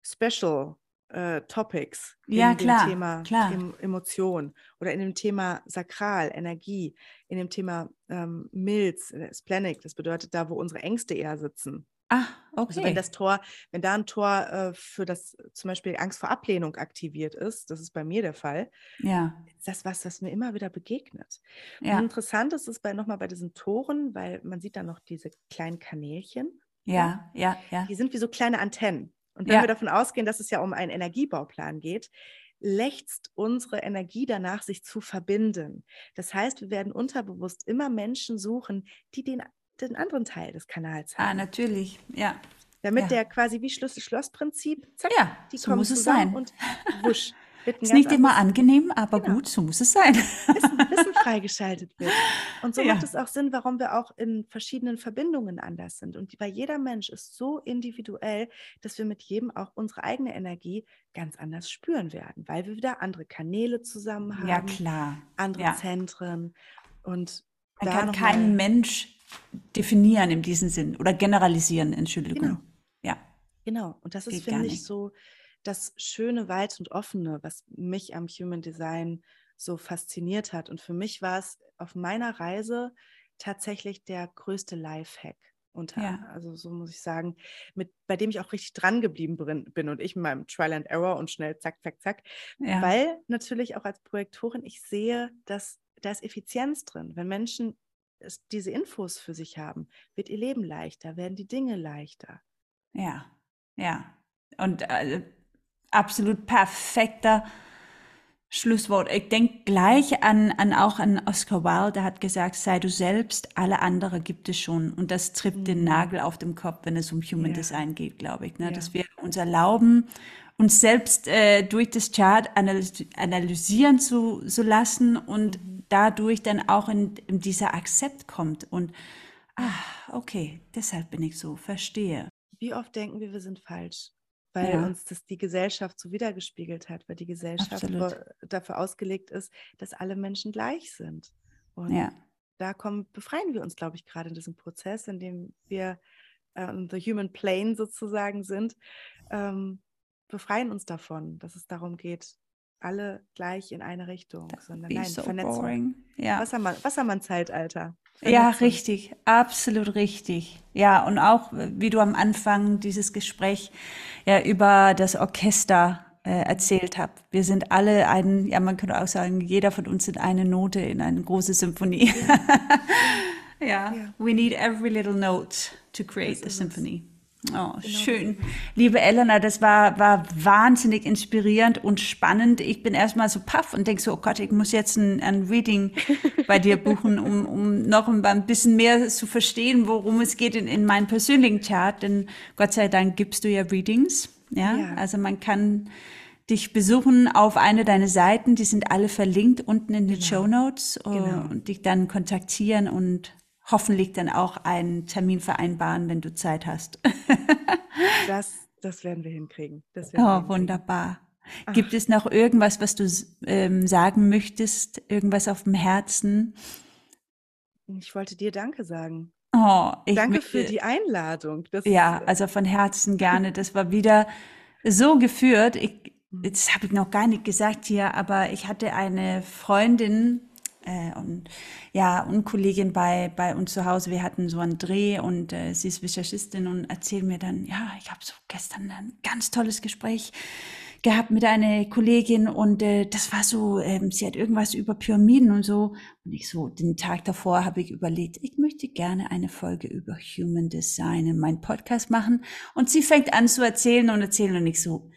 Special äh, Topics ja, in klar, dem Thema klar. Em Emotion oder in dem Thema Sakral, Energie, in dem Thema ähm, Milz, äh, Splenic, das bedeutet da, wo unsere Ängste eher sitzen. Ah, okay. Also wenn das Tor, wenn da ein Tor äh, für das zum Beispiel Angst vor Ablehnung aktiviert ist, das ist bei mir der Fall, ja. ist das was, was mir immer wieder begegnet. Ja. Und interessant ist es bei nochmal bei diesen Toren, weil man sieht da noch diese kleinen Kanälchen. Ja, ja, ja. Die sind wie so kleine Antennen. Und wenn Ja. wir davon ausgehen, dass es ja um einen Energiebauplan geht, lechzt unsere Energie danach, sich zu verbinden. Das heißt, wir werden unterbewusst immer Menschen suchen, die den, den anderen Teil des Kanals Ah, haben. natürlich. Ja. Damit ja. der quasi wie Schlüssel-Schloss-Prinzip, zack, Ja, die so kommen muss es sein. und wusch. Ist nicht immer angenehm, aber Genau. gut, so muss es sein. Wissen, Wissen freigeschaltet wird. Und so Ja. macht es auch Sinn, warum wir auch in verschiedenen Verbindungen anders sind. Und weil jeder Mensch ist so individuell, dass wir mit jedem auch unsere eigene Energie ganz anders spüren werden, weil wir wieder andere Kanäle zusammen haben, Ja, klar. andere. Zentren. Und Man kann mal- Mensch definieren in diesem Sinn oder generalisieren, Entschuldigung. Genau. Ja. Genau, und das ist, finde ich, so das Schöne, Weit und Offene, was mich am Human Design so fasziniert hat. Und für mich war es auf meiner Reise tatsächlich der größte Lifehack. Unter, Ja. Also so muss ich sagen, mit, bei dem ich auch richtig dran geblieben bin, und ich mit meinem Trial and Error und schnell zack, zack, zack. Ja. Weil natürlich auch als Projektorin ich sehe, dass da ist Effizienz drin. Wenn Menschen diese Infos für sich haben, wird ihr Leben leichter, werden die Dinge leichter. Ja, ja. Und äh, absolut perfekter Schlusswort. Ich denke gleich an, an auch an Oscar Wilde, der hat gesagt, sei du selbst, alle andere gibt es schon. Und das trifft den Mhm. Nagel auf dem Kopf, wenn es um Human Ja. Design geht, glaube ich. Ne? Ja. Dass wir uns erlauben, uns selbst äh, durch das Chart analys analysieren zu, zu lassen und Mhm. Dadurch dann auch in, in dieser Akzept kommt. Und, ah, okay, deshalb bin ich so, verstehe. Wie oft denken wir, wir sind falsch? Weil Ja. uns das die Gesellschaft so wiedergespiegelt hat, weil die Gesellschaft vor- dafür ausgelegt ist, dass alle Menschen gleich sind. Und Ja. da kommen, befreien wir uns, glaube ich, gerade in diesem Prozess, in dem wir äh, on the human plane sozusagen sind, ähm, befreien uns davon, dass es darum geht, alle gleich in eine Richtung, sondern Be nein, so Vernetzung. Ja. Wassermann, Wassermann-Zeitalter. Ja, richtig, absolut richtig. Ja, und auch, wie du am Anfang dieses Gespräch ja über das Orchester äh, erzählt hast. Wir sind alle ein, ja, man könnte auch sagen, jeder von uns sind eine Note in eine große Symphonie. ja. Ja. we need every little note to create the symphony. Oh, Genau schön. Liebe Elena, das war, war wahnsinnig inspirierend und spannend. Ich bin erstmal so paff und denke so, oh Gott, ich muss jetzt ein, ein Reading bei dir buchen, um, um noch ein, bisschen mehr zu verstehen, worum es geht in, in meinem persönlichen Chart. Denn Gott sei Dank gibst du ja Readings. Ja, Ja. also man kann dich besuchen auf eine deiner Seiten. Die sind alle verlinkt unten in den Show Notes Genau. und dich dann kontaktieren und hoffentlich dann auch einen Termin vereinbaren, wenn du Zeit hast. Das, das werden wir hinkriegen. Das werden wir Oh, hinkriegen. wunderbar. Gibt es noch irgendwas, was du ähm, sagen möchtest? Irgendwas auf dem Herzen? Ich wollte dir Danke sagen. Oh, ich Danke möchte, für die Einladung. Das Ja, ist, also von Herzen gerne. Das war wieder so geführt. Ich, das habe ich noch gar nicht gesagt hier, aber ich hatte eine Freundin äh, und ja und Kollegin bei bei uns zu Hause. Wir hatten so einen Dreh und äh, sie ist Visagistin und erzählt mir dann, ja, ich habe so gestern ein ganz tolles Gespräch gehabt mit einer Kollegin und äh, das war so, ähm, sie hat irgendwas über Pyramiden und so. Und ich so, den Tag davor habe ich überlegt, ich möchte gerne eine Folge über Human Design in meinem Podcast machen. Und sie fängt an zu erzählen und erzählen und ich so,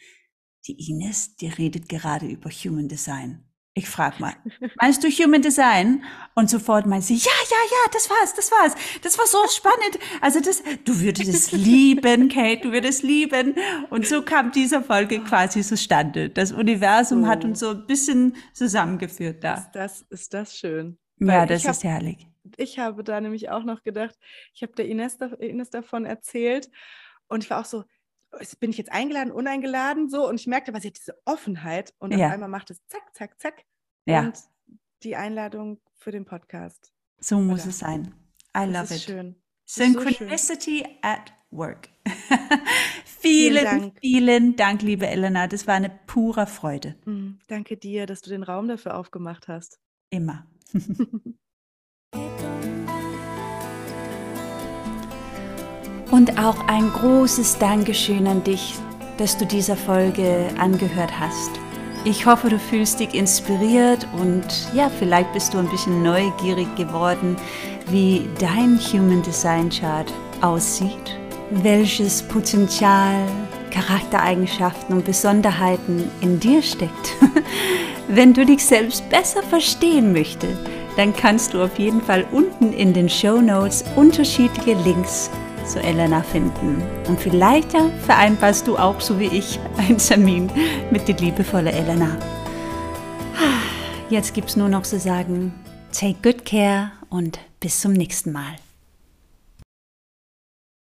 die Ines, die redet gerade über Human Design. Ich frag mal, meinst du Human Design? Und sofort meint sie, ja, ja, ja, das war's, das war's. Das war so spannend. Also das, du würdest es lieben, Kate, du würdest lieben. Und so kam diese Folge quasi zustande. Das Universum hat So. uns so ein bisschen zusammengeführt da. ist, das, ist das schön. Ja, Weil das ich hab- ist herrlich. ich habe da nämlich auch noch gedacht, ich habe der Ines, Ines davon erzählt und ich war auch so, bin ich jetzt eingeladen, uneingeladen, so und ich merkte, was sie hat diese Offenheit und Ja. auf einmal macht es zack, zack, zack Ja, und die Einladung für den Podcast. so muss oder? es sein. I Das love ist it. schön. ist so schön. Synchronicity at work. Vielen, vielen Dank. vielen Dank, liebe Elena. Das war eine pure Freude. Mhm, danke dir, dass du den Raum dafür aufgemacht hast. Immer. Und auch ein großes Dankeschön an dich, dass du dieser Folge angehört hast. Ich hoffe, du fühlst dich inspiriert und ja, vielleicht bist du ein bisschen neugierig geworden, wie dein Human Design Chart aussieht, welches Potenzial, Charaktereigenschaften und Besonderheiten in dir steckt. Wenn du dich selbst besser verstehen möchtest, dann kannst du auf jeden Fall unten in den Show Notes unterschiedliche Links zu Elena finden. Und vielleicht ja, vereinbarst du auch, so wie ich, einen Termin mit der liebevollen Elena. Jetzt gibt es nur noch zu sagen, take good care und bis zum nächsten Mal.